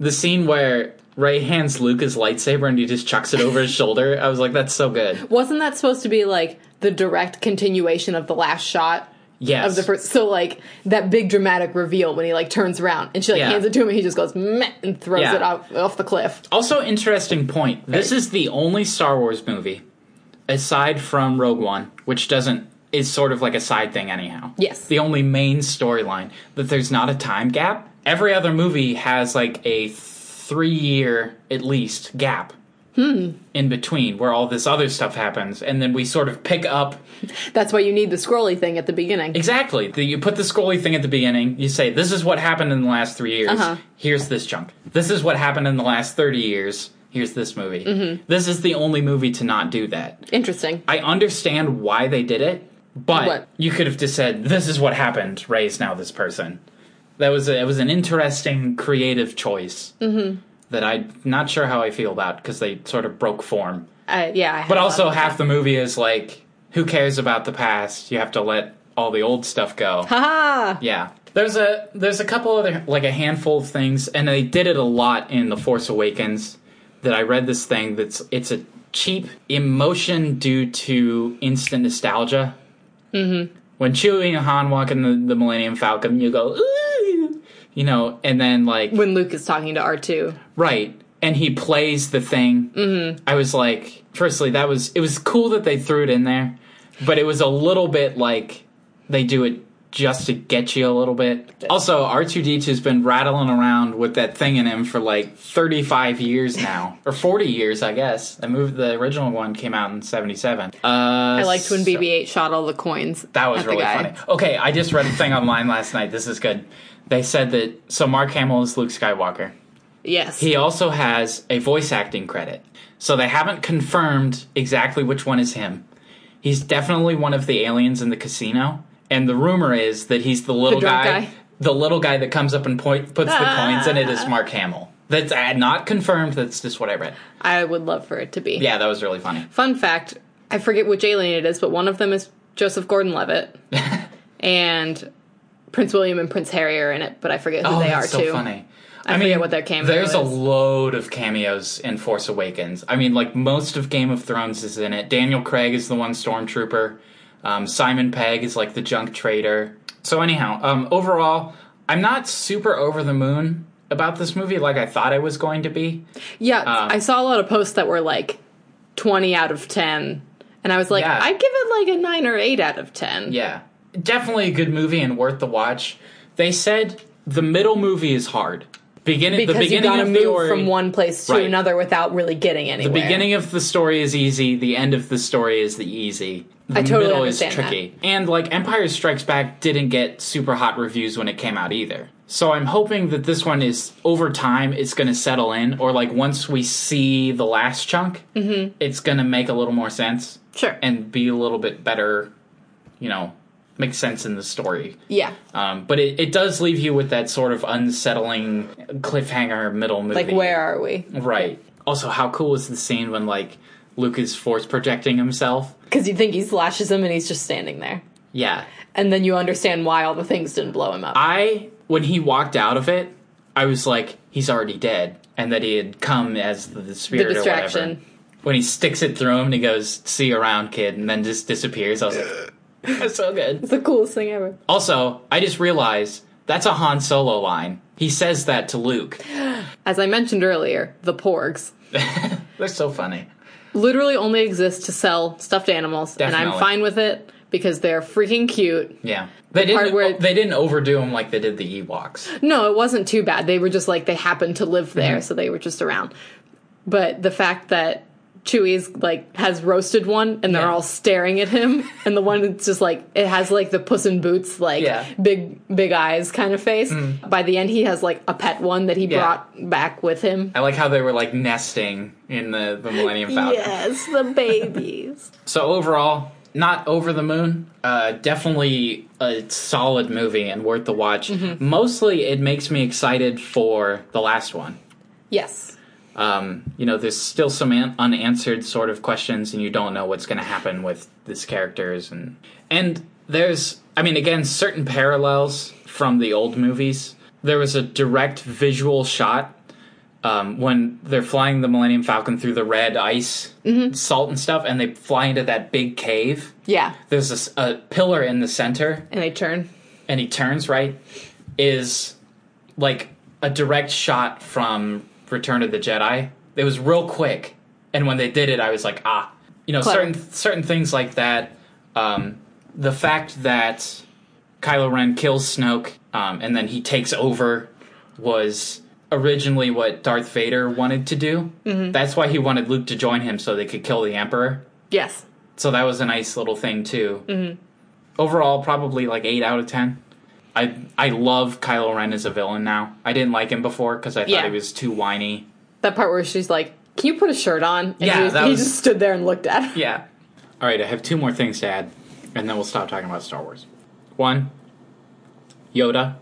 The scene where Rey hands Luke his lightsaber and he just chucks it over his shoulder. I was like, that's so good. Wasn't that supposed to be like the direct continuation of the last shot Yes. of the first? So like that big dramatic reveal when he like turns around and she like Yeah. hands it to him and he just goes meh and throws Yeah. it off off the cliff. Also, interesting point. This is the only Star Wars movie, aside from Rogue One, which doesn't is sort of like a side thing anyhow. Yes. The only main storyline that there's not a time gap. Every other movie has like a three year at least gap. In between, where all this other stuff happens, and then we sort of pick up That's why you need the scrolly thing at the beginning. Exactly. The, you put the scrolly thing at the beginning. You say, "This is what happened in the last three years. Uh-huh. Here's this chunk. This is what happened in the last thirty years. Here's this movie. Mm-hmm. This is the only movie to not do that. Interesting. I understand why they did it, but What? you could have just said, "This is what happened. Rey's now this person." That was a, it. Was an interesting, creative choice Mm-hmm. that I'm not sure how I feel about because they sort of broke form. Uh, yeah, But also, half the movie is like, who cares about the past? You have to let all the old stuff go. Haha. Yeah. There's a there's a couple other like a handful of things, and they did it a lot in The Force Awakens. That I read this thing that's it's a cheap emotion due to instant nostalgia. Mm-hmm. When Chewie and Han walk in the, the Millennium Falcon, you go, ooh, you know, and then like When Luke is talking to R two. Right. And he plays the thing. Mm-hmm. I was like, firstly, that was it was cool that they threw it in there, but it was a little bit like they do it just to get you a little bit. Also, R2D2's been rattling around with that thing in him for like thirty five years now, or forty years, I guess. The movie, the original one came out in seventy seven. Uh, I liked when so- BB eight shot all the coins. that was really funny. Okay, I just read a thing online last night. This is good. They said that so Mark Hamill is Luke Skywalker. Yes. He also has a voice acting credit. So they haven't confirmed exactly which one is him. He's definitely one of the aliens in the casino. And the rumor is that he's the little drunk guy, guy? the little guy that comes up and point, puts the Ah. coins in it is Mark Hamill. That's uh, not confirmed. That's just what I read. I would love for it to be. Yeah, that was really funny. Fun fact: I forget which alien it is, but one of them is Joseph Gordon-Levitt, and Prince William and Prince Harry are in it, but I forget who oh, they that's are so too. funny. I, forget what their cameo There's is. a load of cameos in Force Awakens. I mean, like most of Game of Thrones is in it. Daniel Craig is the one stormtrooper. Um, Simon Pegg is like the junk trader. So anyhow, um, overall, I'm not super over the moon about this movie like I thought I was going to be. yeah, um, I saw a lot of posts that were like twenty out of ten, and I was like, Yeah. I'd give it like a nine or eight out of ten. Yeah, definitely a good movie and worth the watch. They said the middle movie is hard. Beginning because the you beginning gotta move story, from one place to Right. another without really getting anywhere. The beginning of the story is easy. The end of the story is the easy. The I totally middle is tricky. And like Empire Strikes Back didn't get super hot reviews when it came out either. So I'm hoping that this one is over time it's going to settle in, or like once we see the last chunk, Mm-hmm. it's going to make a little more sense sure, and be a little bit better. You know, make sense in the story. yeah, Um, but it, it does leave you with that sort of unsettling cliffhanger middle movie. like where are we? Right. Also, how cool is the scene when like Luke is force projecting himself? Because you think he slashes him and he's just standing there, Yeah. and then you understand why all the things didn't blow him up. I when he walked out of it, I was like, he's already dead, and that he had come as the, spirit The or whatever. distraction. When he sticks it through him and he goes, "See you around, kid," and then just disappears. I was like, that's so good. It's the coolest thing ever. Also, I just realized that's a Han Solo line. He says that to Luke. As I mentioned earlier, the porgs They're so funny. literally only exist to sell stuffed animals, and I'm fine with it because they're freaking cute. Yeah. They part didn't. where- they didn't overdo them like they did the Ewoks. No, it wasn't too bad. They were just like they happened to live there, Mm-hmm. so they were just around. But the fact that Chewie's like has roasted one and they're Yeah. all staring at him, and the one that's just like it has like the Puss in Boots like Yeah. Big big eyes kind of face. By the end, he has like a pet one that he Yeah. brought back with him. I like how they were like nesting in the, the Millennium Falcon. Yes, the babies. So overall, not over the moon. Uh, definitely a solid movie and worth the watch. Mm-hmm. Mostly, it makes me excited for the last one. yes. Um, you know, there's still some an- unanswered sort of questions, and you don't know what's going to happen with these characters, and and there's, I mean, again, certain parallels from the old movies. There was a direct visual shot um, when they're flying the Millennium Falcon through the red ice, salt and stuff, and they fly into that big cave. Yeah. There's this, a pillar in the center, And they turn. and he turns right. Is like a direct shot from Return of the Jedi. It was real quick, and when they did it, I was like, ah, you know, Clever. certain certain things like that. Um, the fact that Kylo Ren kills Snoke, um, and then he takes over, was originally what Darth Vader wanted to do. Mm-hmm. That's why he wanted Luke to join him so they could kill the Emperor. Yes. So that was a nice little thing too. Mm-hmm. Overall, probably like eight out of ten. I I love Kylo Ren as a villain now. I didn't like him before because I thought Yeah. he was too whiny. That part where she's like, "Can you put a shirt on?" And Yeah, he, was- he was- just stood there and looked at. Her. Yeah. All right, I have two more things to add, and then we'll stop talking about Star Wars. One, Yoda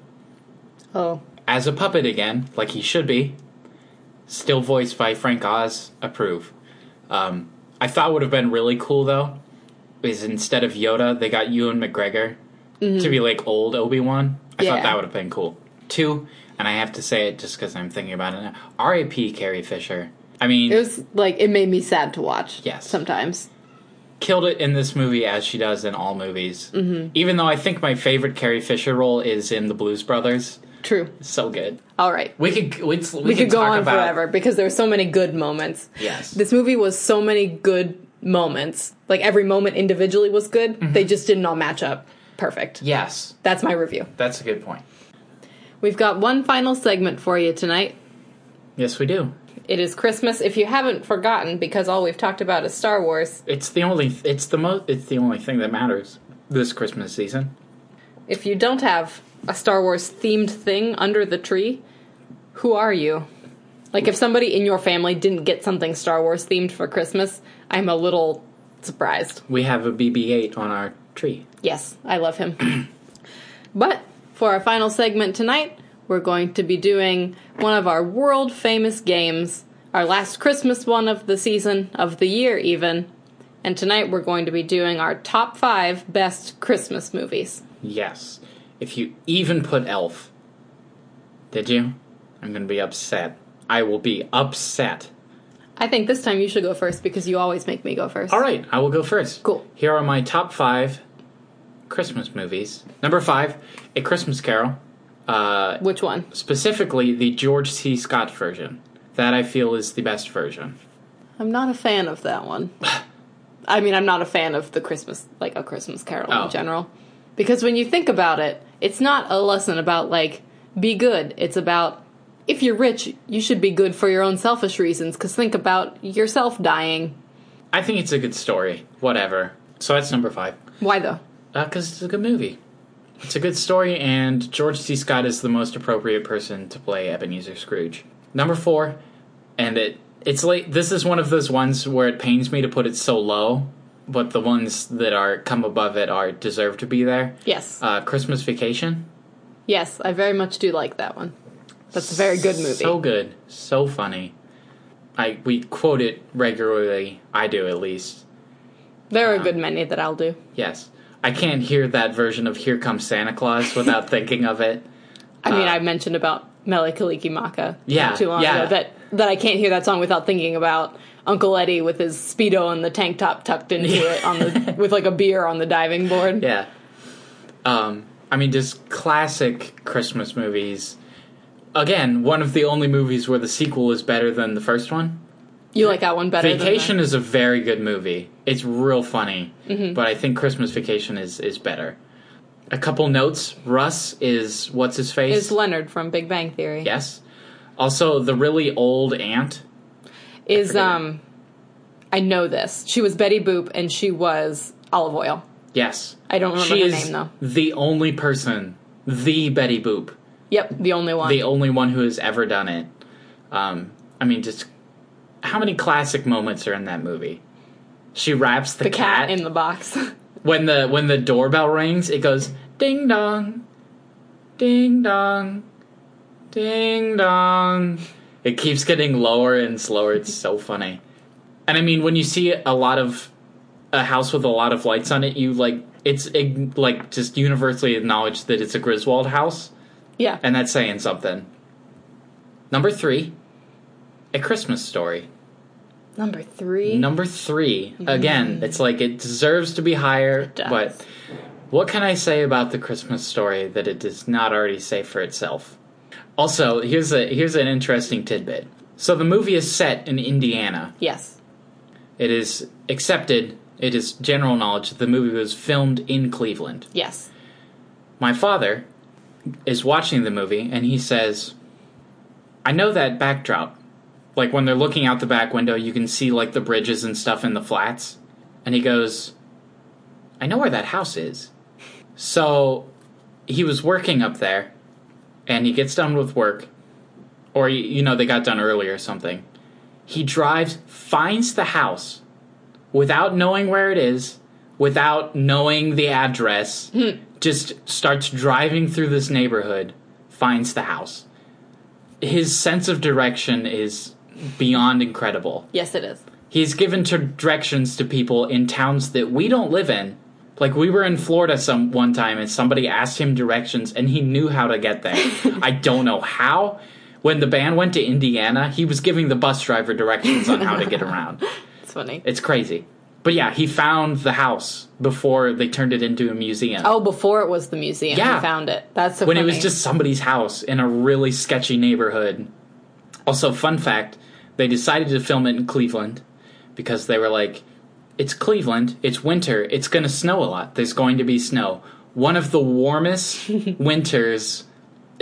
Oh, as a puppet again, like he should be. Still voiced by Frank Oz. Approve. Um, I thought would have been really cool though, is instead of Yoda, they got Ewan McGregor to be like old Obi Wan. I Yeah. thought that would have been cool. Two, and I have to say it just because I'm thinking about it now. R.I.P. Carrie Fisher. I mean, it was like it made me sad to watch. Yes. Sometimes. killed it in this movie as she does in all movies. Mm-hmm. Even though I think my favorite Carrie Fisher role is in the Blues Brothers. True. So good. All right. We could we, we, We could go talk on about, forever because there were so many good moments. Yes. This movie was so many good moments. Like every moment individually was good. Mm-hmm. They just didn't all match up perfect. Yes, That's my review. that's a good point. We've got one final segment for you tonight. Yes, we do. It is Christmas. If you haven't forgotten, because all we've talked about is Star Wars, It's the only it's the most it's the only thing that matters this Christmas season. if you don't have a Star Wars themed thing under the tree, who are you? Like if somebody in your family didn't get something Star Wars themed for Christmas, I'm a little surprised. We have a BB-8 on our tree. Yes, I love him. but for our final segment tonight, we're going to be doing one of our world famous games, our last Christmas one of the season, of the year even. And tonight we're going to be doing our top five best Christmas movies. Yes. If you even put Elf, did you? I'm going to be upset. I will be upset. I think this time you should go first because you always make me go first. All right, I will go first. Cool. Here are my top five Christmas movies. Number five, A Christmas Carol. Uh, Which one? specifically, the George C. Scott version. That I feel is the best version. I'm not a fan of that one. I mean, I'm not a fan of the Christmas, like a Christmas Carol Oh. in general. Because when you think about it, it's not a lesson about, like, be good. It's about, if you're rich, you should be good for your own selfish reasons. Because think about yourself dying. I think it's a good story. Whatever. So that's number five. Why though? Because it's a good movie. It's a good story, and George C. Scott is the most appropriate person to play Ebenezer Scrooge. Number four, and it it's like this is one of those ones where it pains me to put it so low, but the ones that are come above it are deserve to be there. Yes. Uh, Christmas Vacation. yes, I very much do like that one. That's a very good movie. So good, so funny. I we quote it regularly. I do at least. there are a good many that I'll do. Yes, I can't hear that version of "Here Comes Santa Claus" without thinking of it. I mean, Uh, I mentioned about Mele Kalikimaka Yeah, not too long yeah. ago that that I can't hear that song without thinking about Uncle Eddie with his speedo and the tank top tucked into it on the with like a beer on the diving board. Yeah. Um, I mean, just classic Christmas movies. Again, one of the only movies where the sequel is better than the first one. You like that one better? Vacation is a very good movie. It's real funny, Mm-hmm. but I think Christmas Vacation is is better. A couple notes: Russ is what's his face? is Leonard from Big Bang Theory. yes. Also, the really old aunt. Is forget. um, I know this. She was Betty Boop and she was Olive Oyl. Yes, I don't remember she her is name though. the only person, the Betty Boop, Yep, the only one. the only one who has ever done it. Um, I mean, just how many classic moments are in that movie? She wraps the, the cat in the box. when the when the doorbell rings. It goes ding dong, ding dong, ding dong. It keeps getting lower and slower. It's so funny. And I mean, when you see a lot of a house with a lot of lights on it, you like it's ig- like just universally acknowledged that it's a Griswold house yeah. and that's saying something. Number three, A Christmas Story. Number three. Number three. Again, mm-hmm. it's like it deserves to be higher, does. but what can I say about the Christmas story that it does not already say for itself? Also, here's a here's an interesting tidbit. So the movie is set in Indiana. Yes. It is accepted, it is general knowledge that the movie was filmed in Cleveland. Yes. My father is watching the movie and he says, I know that backdrop. Like when they're looking out the back window, you can see like the bridges and stuff in the flats. And he goes, I know where that house is. So he was working up there and he gets done with work. Or, you know, they got done early or something. He drives, finds the house without knowing where it is, without knowing the address, hmm. just starts driving through this neighborhood, finds the house. His sense of direction is beyond incredible. Yes, it is. He's given to directions to people in towns that we don't live in. Like we were in Florida some one time and somebody asked him directions and he knew how to get there. I don't know how. When the band went to Indiana, he was giving the bus driver directions on how to get around. It's funny. It's crazy. But yeah, he found the house before they turned it into a museum. Oh, before it was the museum, Yeah. he found it. That's so when funny. it was just somebody's house in a really sketchy neighborhood. Also, fun fact they decided to film it in Cleveland because they were like, it's Cleveland, it's winter, it's going to snow a lot, there's going to be snow. One of the warmest winters,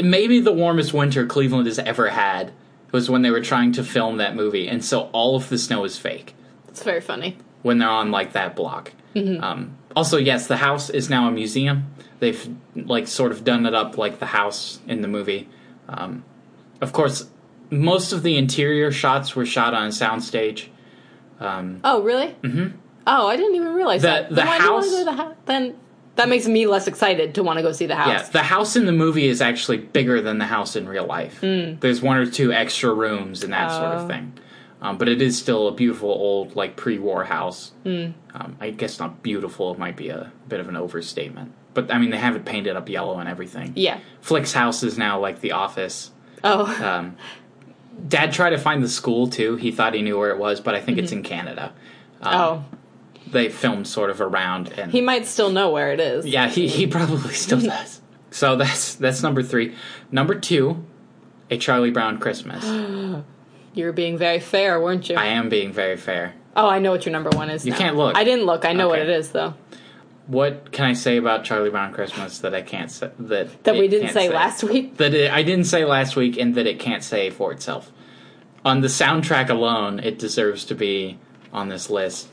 maybe the warmest winter Cleveland has ever had, was when they were trying to film that movie, and so all of the snow is fake It's very funny. when they're on like that block. Um, also, yes, the house is now a museum. They've like sort of done it up like the house in the movie. Um, of course, most of the interior shots were shot on a soundstage. Um, Oh, really? Mm-hmm. Oh, I didn't even realize The- that. the then why do you wanna house- go to the house? Then that makes me less excited to want to go see the house. yeah, the house in the movie is actually bigger than the house in real life. There's one or two extra rooms and that sort Oh. of thing. Um, but it is still a beautiful old like pre-war house. Um, I guess not beautiful; it might be a bit of an overstatement. But I mean, they have it painted up yellow and everything. Yeah. Flick's house is now like the office. Oh, Um, Dad tried to find the school too. He thought he knew where it was, but I think it's Mm-hmm. in Canada. oh, They filmed sort of around, and he might still know where it is. yeah, he he probably still does. So that's that's number three. Number two, a Charlie Brown Christmas. You were being very fair, weren't you? I am being very fair. oh, I know what your number one is. You now. can't look. I didn't look. I know what it is though. What can I say about Charlie Brown Christmas that I can't say that That we didn't can't say last week. that it, I didn't say last week, and that it can't say for itself. On the soundtrack alone, it deserves to be on this list.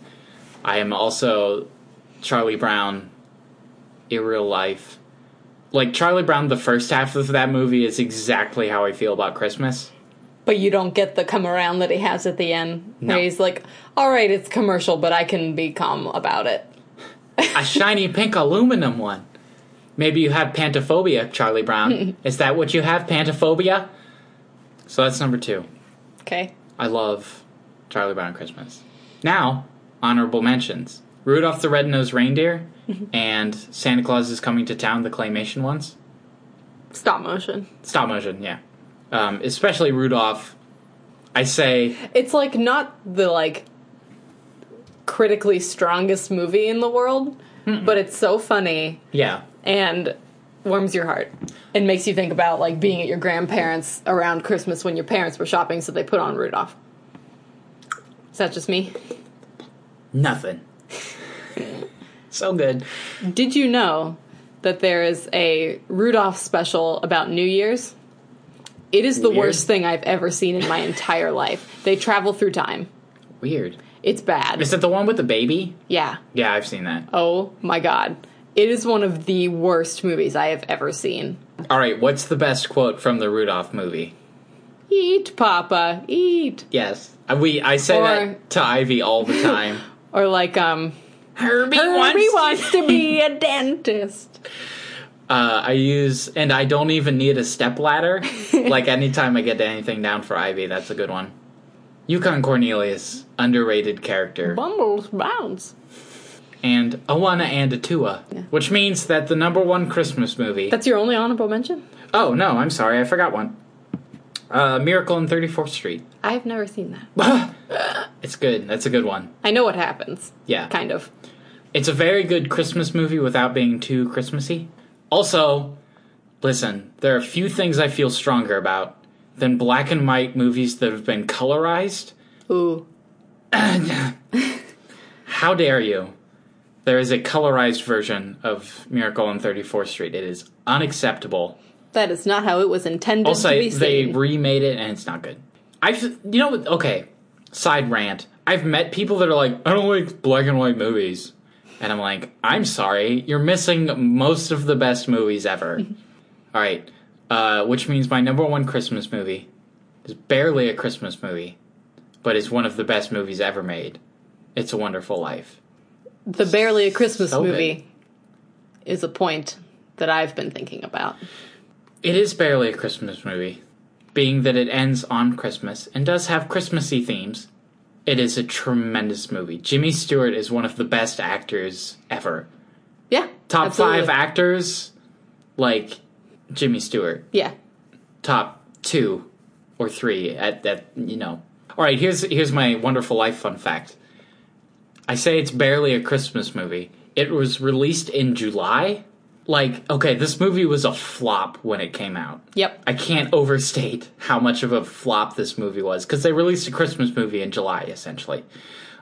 I am also Charlie Brown in real life. Like Charlie Brown, the first half of that movie is exactly how I feel about Christmas. But you don't get the come around that he has at the end. No. Where he's like, all right, it's commercial, but I can be calm about it. A shiny pink aluminum one. Maybe you have pantophobia, Charlie Brown. is that what you have, pantophobia? So that's number two. Okay. I love Charlie Brown Christmas. Now, honorable mentions Rudolph the Red-Nosed Reindeer and Santa Claus is Coming to Town, the claymation ones. Stop motion. Stop motion, yeah. Um, especially Rudolph. I say, It's like not the like critically strongest movie in the world, but it's so funny yeah. and warms your heart and makes you think about like being at your grandparents around Christmas when your parents were shopping, so they put on Rudolph. Is that just me? Nothing. so good. Did you know that there is a Rudolph special about New Year's? It is the Weird. worst thing I've ever seen in my entire life. They travel through time. Weird. It's bad. Is it the one with the baby? yeah. Yeah, I've seen that. Oh my god. It is one of the worst movies I have ever seen. All right, what's the best quote from the Rudolph movie? Eat, Papa, eat. Yes. Uh, We I say Or- that to Ivy all the time. Or like, um, Herbie, Herbie wants to be a dentist. Uh, I use, and I don't even need a step ladder. like anytime I get anything down for Ivy, that's a good one. Yukon Cornelius, underrated character, Bumbles bounce. and Awana and Atua, which means that the number one Christmas movie. That's your only honorable mention? oh no, I'm sorry, I forgot one. Uh, Miracle on 34th Street. I've never seen that. It's good. That's a good one. I know what happens. Yeah. Kind of. It's a very good Christmas movie without being too Christmassy. Also, listen, there are a few things I feel stronger about than black and white movies that have been colorized. Ooh. How dare you? There is a colorized version of Miracle on 34th Street. It is unacceptable. That is not how it was intended Also, to be they remade it and it's not good. I've, you know, okay, side rant. I've met people that are like, I don't like black and white movies. And I'm like, I'm sorry, you're missing most of the best movies ever. All right, uh, which means my number one Christmas movie is barely a Christmas movie, but it's one of the best movies ever made. It's a Wonderful Life. the barely a Christmas So good. movie is a point that I've been thinking about. It is barely a Christmas movie, being that it ends on Christmas and does have Christmassy themes. It is a tremendous movie. Jimmy Stewart is one of the best actors ever. Yeah. Top absolutely. five actors, like Jimmy Stewart. Yeah. Top two or three at that you know. All right, here's here's my wonderful life fun fact. I say it's barely a Christmas movie. It was released in July. Like, okay, this movie was a flop when it came out. Yep. I can't overstate how much of a flop this movie was because they released a Christmas movie in July, essentially.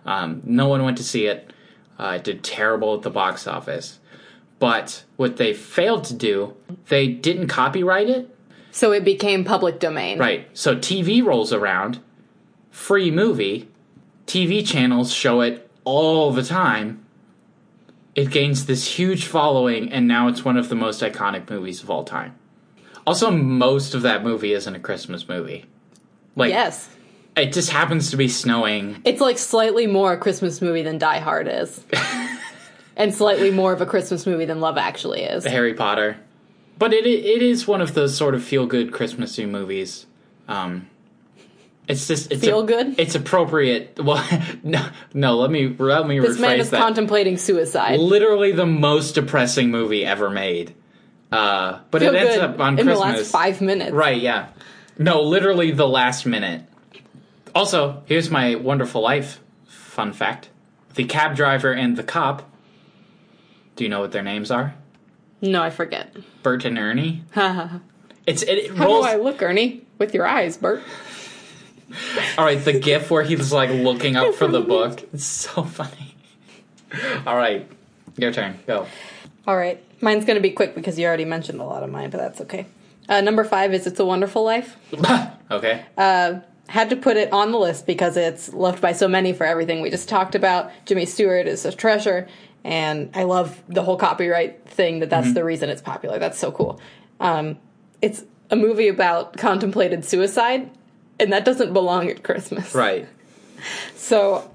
Um, no one went to see it. Uh, it did terrible at the box office. But what they failed to do, they didn't copyright it. So it became public domain. Right. So TV rolls around, free movie, TV channels show it all the time. It gains this huge following, and now it's one of the most iconic movies of all time. Also, most of that movie isn't a Christmas movie. Like, Yes. it just happens to be snowing. It's like slightly more a Christmas movie than Die Hard is. and slightly more of a Christmas movie than Love Actually is. Harry Potter. But it it is one of those sort of feel good Christmassy movies. Um, it's just it's Feel a- good? It's appropriate. Well, no, no. Let me let me This man is that. contemplating suicide. Literally the most depressing movie ever made. Uh, but Feel it ends up on in Christmas. the last five minutes. Right? Yeah. No, literally the last minute. Also, here's my wonderful life fun fact: the cab driver and the cop. Do you know what their names are? No, I forget. Bert and Ernie. It's it, it do rolls. I look, Ernie? With your eyes, Bert. All right, the gif where he's like looking up for the book. It's so funny. All right, your turn. Go. All right. Mine's going to be quick because you already mentioned a lot of mine, but that's okay. Uh, number five is It's a Wonderful Life. okay. Uh, had to put it on the list because it's loved by so many for everything we just talked about. Jimmy Stewart is a treasure, and I love the whole copyright thing that that's the reason it's popular. That's so cool. Um, it's a movie about contemplated suicide, and that doesn't belong at Christmas. right. So,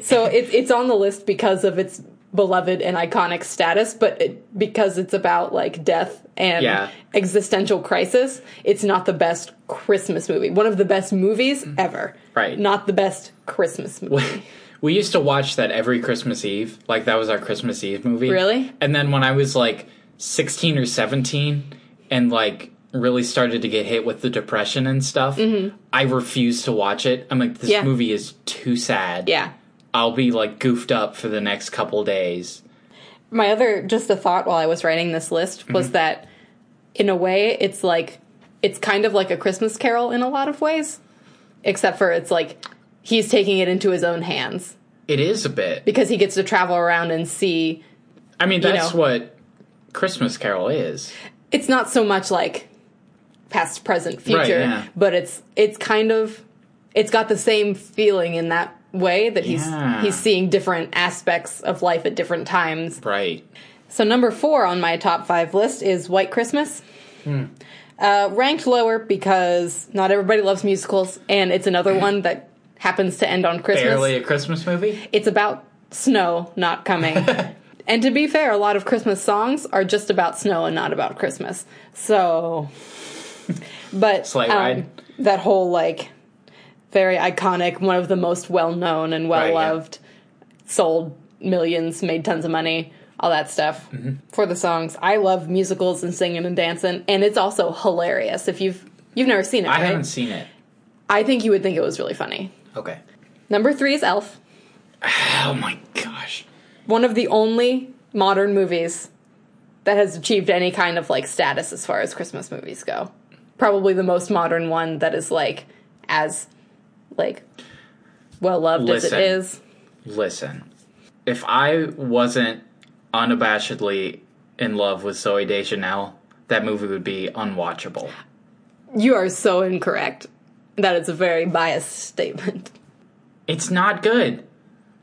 so it, it's on the list because of its beloved and iconic status, but it, because it's about like death and Yeah. existential crisis, it's not the best Christmas movie. One of the best movies ever. Mm. Right. Not the best Christmas movie. We used to watch that every Christmas Eve. Like that was our Christmas Eve movie. Really? And then when I was like 16 or 17 and like really started to get hit with the depression and stuff, I refused to watch it. I'm like this Mm-hmm. Yeah. movie is too sad. yeah. I'll be like goofed up for the next couple days. My other just a thought while I was writing this list was Mm-hmm. that in a way it's like it's kind of like a Christmas carol in a lot of ways. Except for it's like he's taking it into his own hands It is a bit. because he gets to travel around and see I mean, that's know. what Christmas Carol is. it's not so much like past present future Right, yeah. but it's it's kind of it's got the same feeling in that way that he's Yeah. he's seeing different aspects of life at different times Right. so number four on my top five list is white christmas uh, ranked lower because not everybody loves musicals and it's another one that happens to end on christmas Barely a Christmas movie? it's about snow not coming. and to be fair, a lot of Christmas songs are just about snow and not about Christmas. So, but Sleigh um, Ride. that whole like very iconic, one of the most well known and well Right, yeah. loved, sold millions, made tons of money. All that stuff Mm-hmm. for the songs. I love musicals and singing and dancing, and it's also hilarious. If you've You've never seen it, I right? haven't seen it. I think you would think it was really funny. Okay. Number three is Elf. Oh my gosh. One of the only modern movies that has achieved any kind of like status as far as Christmas movies go. Probably the most modern one that is like as like well loved as it is. Listen, if I wasn't unabashedly in love with Zooey Deschanel, that movie would be unwatchable. You are so incorrect. That is a very biased statement. It's not good.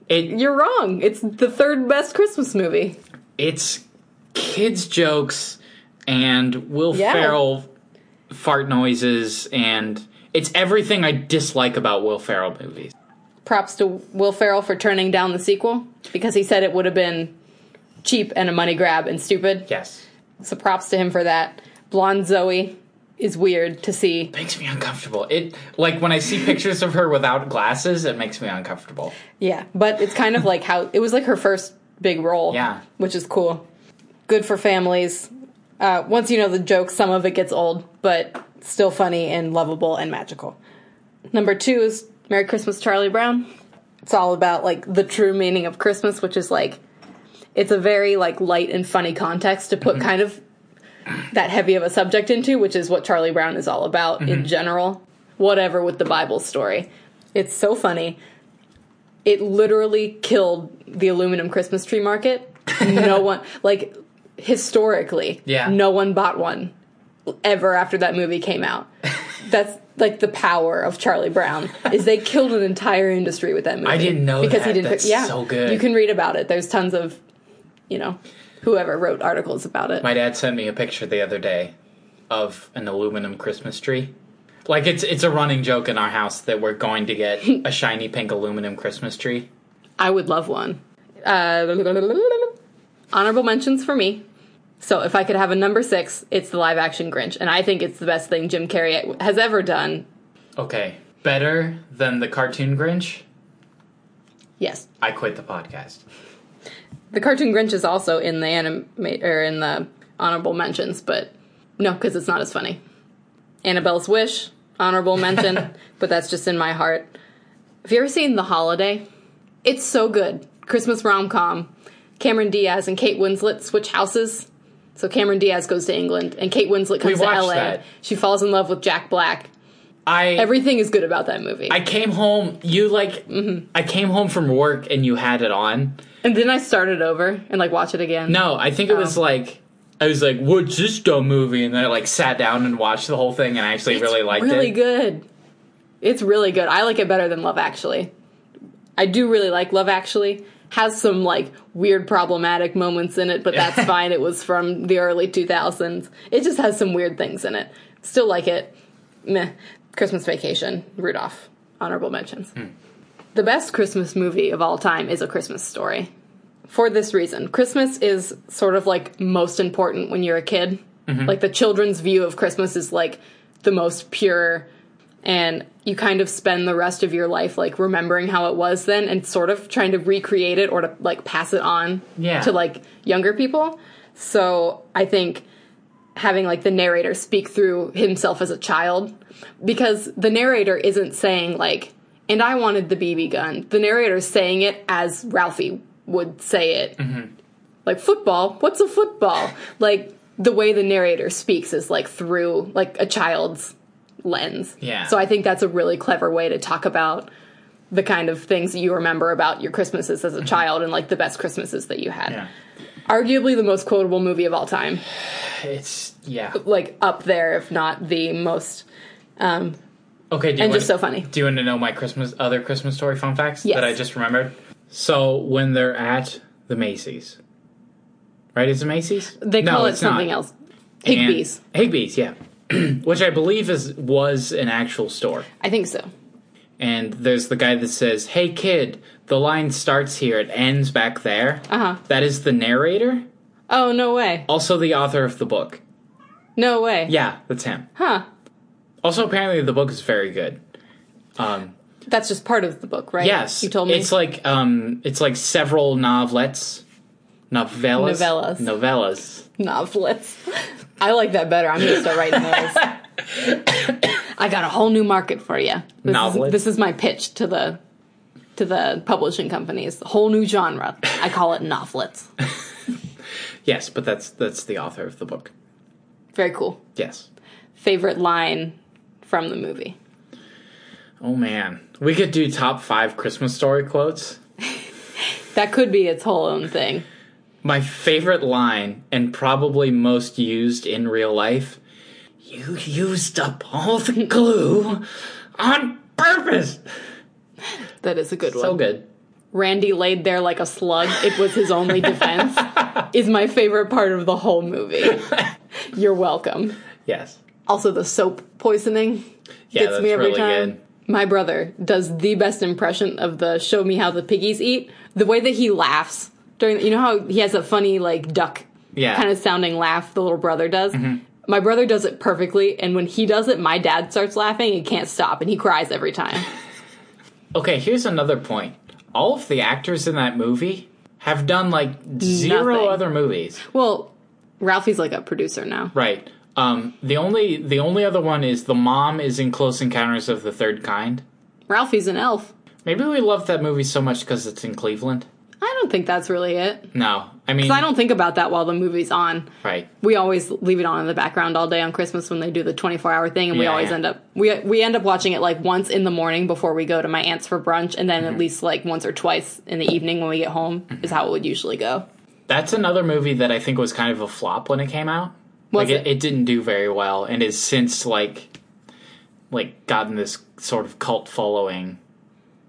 It You're wrong. It's the third best Christmas movie. it's kids jokes and Will Yeah. Ferrell fart noises and it's everything I dislike about Will Ferrell movies. Props to Will Ferrell for turning down the sequel because he said it would have been cheap and a money grab and stupid. Yes. So props to him for that. Blonde Zooey is weird to see. Makes me uncomfortable. It like when I see pictures of her without glasses, it makes me uncomfortable. Yeah, but it's kind of like how it was like her first big role. Yeah. which is cool. Good for families. Uh, once you know the joke, some of it gets old, but still funny and lovable and magical. Number two is Merry Christmas, Charlie Brown. It's all about like the true meaning of Christmas, which is like it's a very like light and funny context to put kind of that heavy of a subject into, which is what Charlie Brown is all about in mm-hmm. general. Whatever with the Bible story. It's so funny. It literally killed the aluminum Christmas tree market. No one like historically, Yeah. no one bought one ever after that movie came out. That's like the power of Charlie Brown is they killed an entire industry with that movie. I didn't know because that. he didn't. That's yeah, so good. You can read about it. There's tons of, you know, whoever wrote articles about it. My dad sent me a picture the other day of an aluminum Christmas tree. Like it's it's a running joke in our house that we're going to get a shiny pink aluminum Christmas tree. I would love one. Uh, honorable mentions for me. So if I could have a number six, it's the live action Grinch, and I think it's the best thing Jim Carrey has ever done. Okay, better than the cartoon Grinch. Yes, I quit the podcast. The cartoon Grinch is also in the anime or in the honorable mentions, but no, because it's not as funny. Annabelle's Wish, honorable mention, but that's just in my heart. Have you ever seen The Holiday? It's so good. Christmas rom com. Cameron Diaz and Kate Winslet switch houses. So Cameron Diaz goes to England and Kate Winslet comes to LA. that. She falls in love with Jack Black. I Everything is good about that movie. I came home. You like mm-hmm. I came home from work and you had it on. and then I started over and like watch it again. No, I think it was Oh. like I was like, "What's this dumb movie?" And then I like sat down and watched the whole thing, and I actually really liked really it. Really good. It's really good. I like it better than Love Actually. I do really like Love Actually. Has some like weird problematic moments in it, but that's fine. It was from the early 2000s. It just has some weird things in it. Still like it. Meh. Christmas Vacation, Rudolph. Honorable mentions. Hmm. The best Christmas movie of all time is A Christmas Story. For this reason, Christmas is sort of like most important when you're a kid. Mm-hmm. Like the children's view of Christmas is like the most pure and you kind of spend the rest of your life like remembering how it was then and sort of trying to recreate it or to like pass it on Yeah. to like younger people. So I think having like the narrator speak through himself as a child because the narrator isn't saying like and I wanted the BB gun. The narrator's saying it as Ralphie would say it. Mm-hmm. Like football, what's a football? Like the way the narrator speaks is like through like a child's lens. Yeah. So I think that's a really clever way to talk about the kind of things that you remember about your Christmases as a mm-hmm. child and like the best Christmases that you had. Yeah, Arguably the most quotable movie of all time. it's yeah. Like up there, if not the most. Um, Okay, do you and want, just so funny. Do you want to know my Christmas other Christmas story fun facts Yes. that I just remembered? So when they're at the Macy's, right? Is it Macy's? They No, call it it's not. something else. And- Higbee's. Higbee's, yeah. Which I believe is was an actual store. I think so. And there's the guy that says, "Hey kid, the line starts here, it ends back there." Uh huh. That is the narrator, Oh, no way. also the author of the book. No way. Yeah, that's him. Huh. Also, apparently the book is very good. Um, That's just part of the book, right? yes, You told me. it's like um, it's like several novelettes, novellas, Novellas. novellas. novelettes. I like that better. I'm going to start writing those. I got a whole new market for you. This is, this is my pitch to the to the publishing companies. Whole new genre. I call it novelettes. Yes, but that's that's the author of the book. Very cool. Yes. Favorite line from the movie. Oh man, we could do top five Christmas story quotes. That could be its whole own thing. My favorite line, and probably most used in real life. You used up all the glue on purpose. That is a good one. So good. Randy laid there like a slug. It was his only defense. is my favorite part of the whole movie. You're welcome. Yes. Also, the soap poisoning Yeah, gets that's me every really time. good. My brother does the best impression of the "Show me how the piggies eat." The way that he laughs during, you know how he has a funny like duck Yeah. Mm-hmm. kind of sounding laugh. The little brother does. My brother does it perfectly, and when he does it, my dad starts laughing and can't stop, and he cries every time. Okay, here's another point. All of the actors in that movie have done like zero Nothing. other movies. well, Ralphie's like a producer now. Right. Um, the only the only other one is the mom is in Close Encounters of the Third Kind. Ralphie's an elf. Maybe we love that movie so much because it's in Cleveland. I don't think that's really it. No, I mean, I don't think about that while the movie's on. right. We always leave it on in the background all day on Christmas when they do the 24 hour thing, and we always yeah. end up we we end up watching it like once in the morning before we go to my aunt's for brunch, and then Mm-hmm. at least like once or twice in the evening when we get home is how it would usually go. That's another movie that I think was kind of a flop when it came out. Was like it, it? it didn't do very well, and has since like like gotten this sort of cult following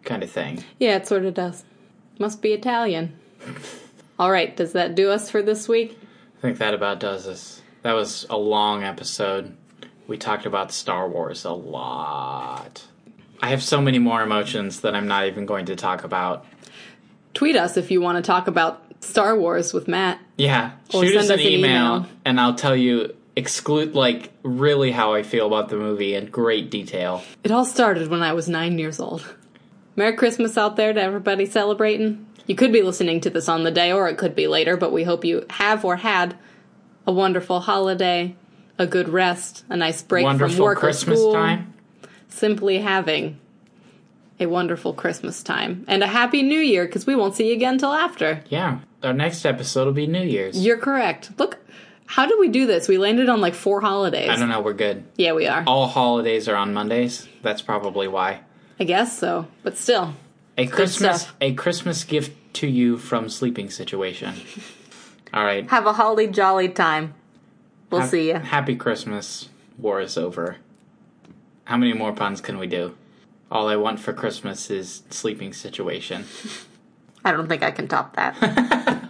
kind of thing. Yeah, it sort of does. Must be Italian. all right, does that do us for this week? I think that about does us. That was a long episode. We talked about Star Wars a lot. I have so many more emotions that I'm not even going to talk about. Tweet us if you want to talk about Star Wars with Matt. Yeah, Or shoot us us an email, email. and I'll tell you exclude like really how I feel about the movie in great detail. It all started when I was nine years old. Merry Christmas out there to everybody celebrating. You could be listening to this on the day, or it could be later, but we hope you have or had a wonderful holiday, a good rest, a nice break from work Christmas or school. time. Simply having a wonderful Christmas time and a happy New Year because we won't see you again till after. Yeah, our next episode will be New Year's. You're correct. Look, how did we do this? We landed on like four holidays. I don't know. We're good. Yeah, we are. All holidays are on Mondays. That's probably why. I guess so, but still. A Christmas, stuff. a Christmas gift to you from Sleeping Situation. All right. Have a holly jolly time. We'll Hap- see you. Happy Christmas. War is over. How many more puns can we do? All I want for Christmas is Sleeping Situation. I don't think I can top that.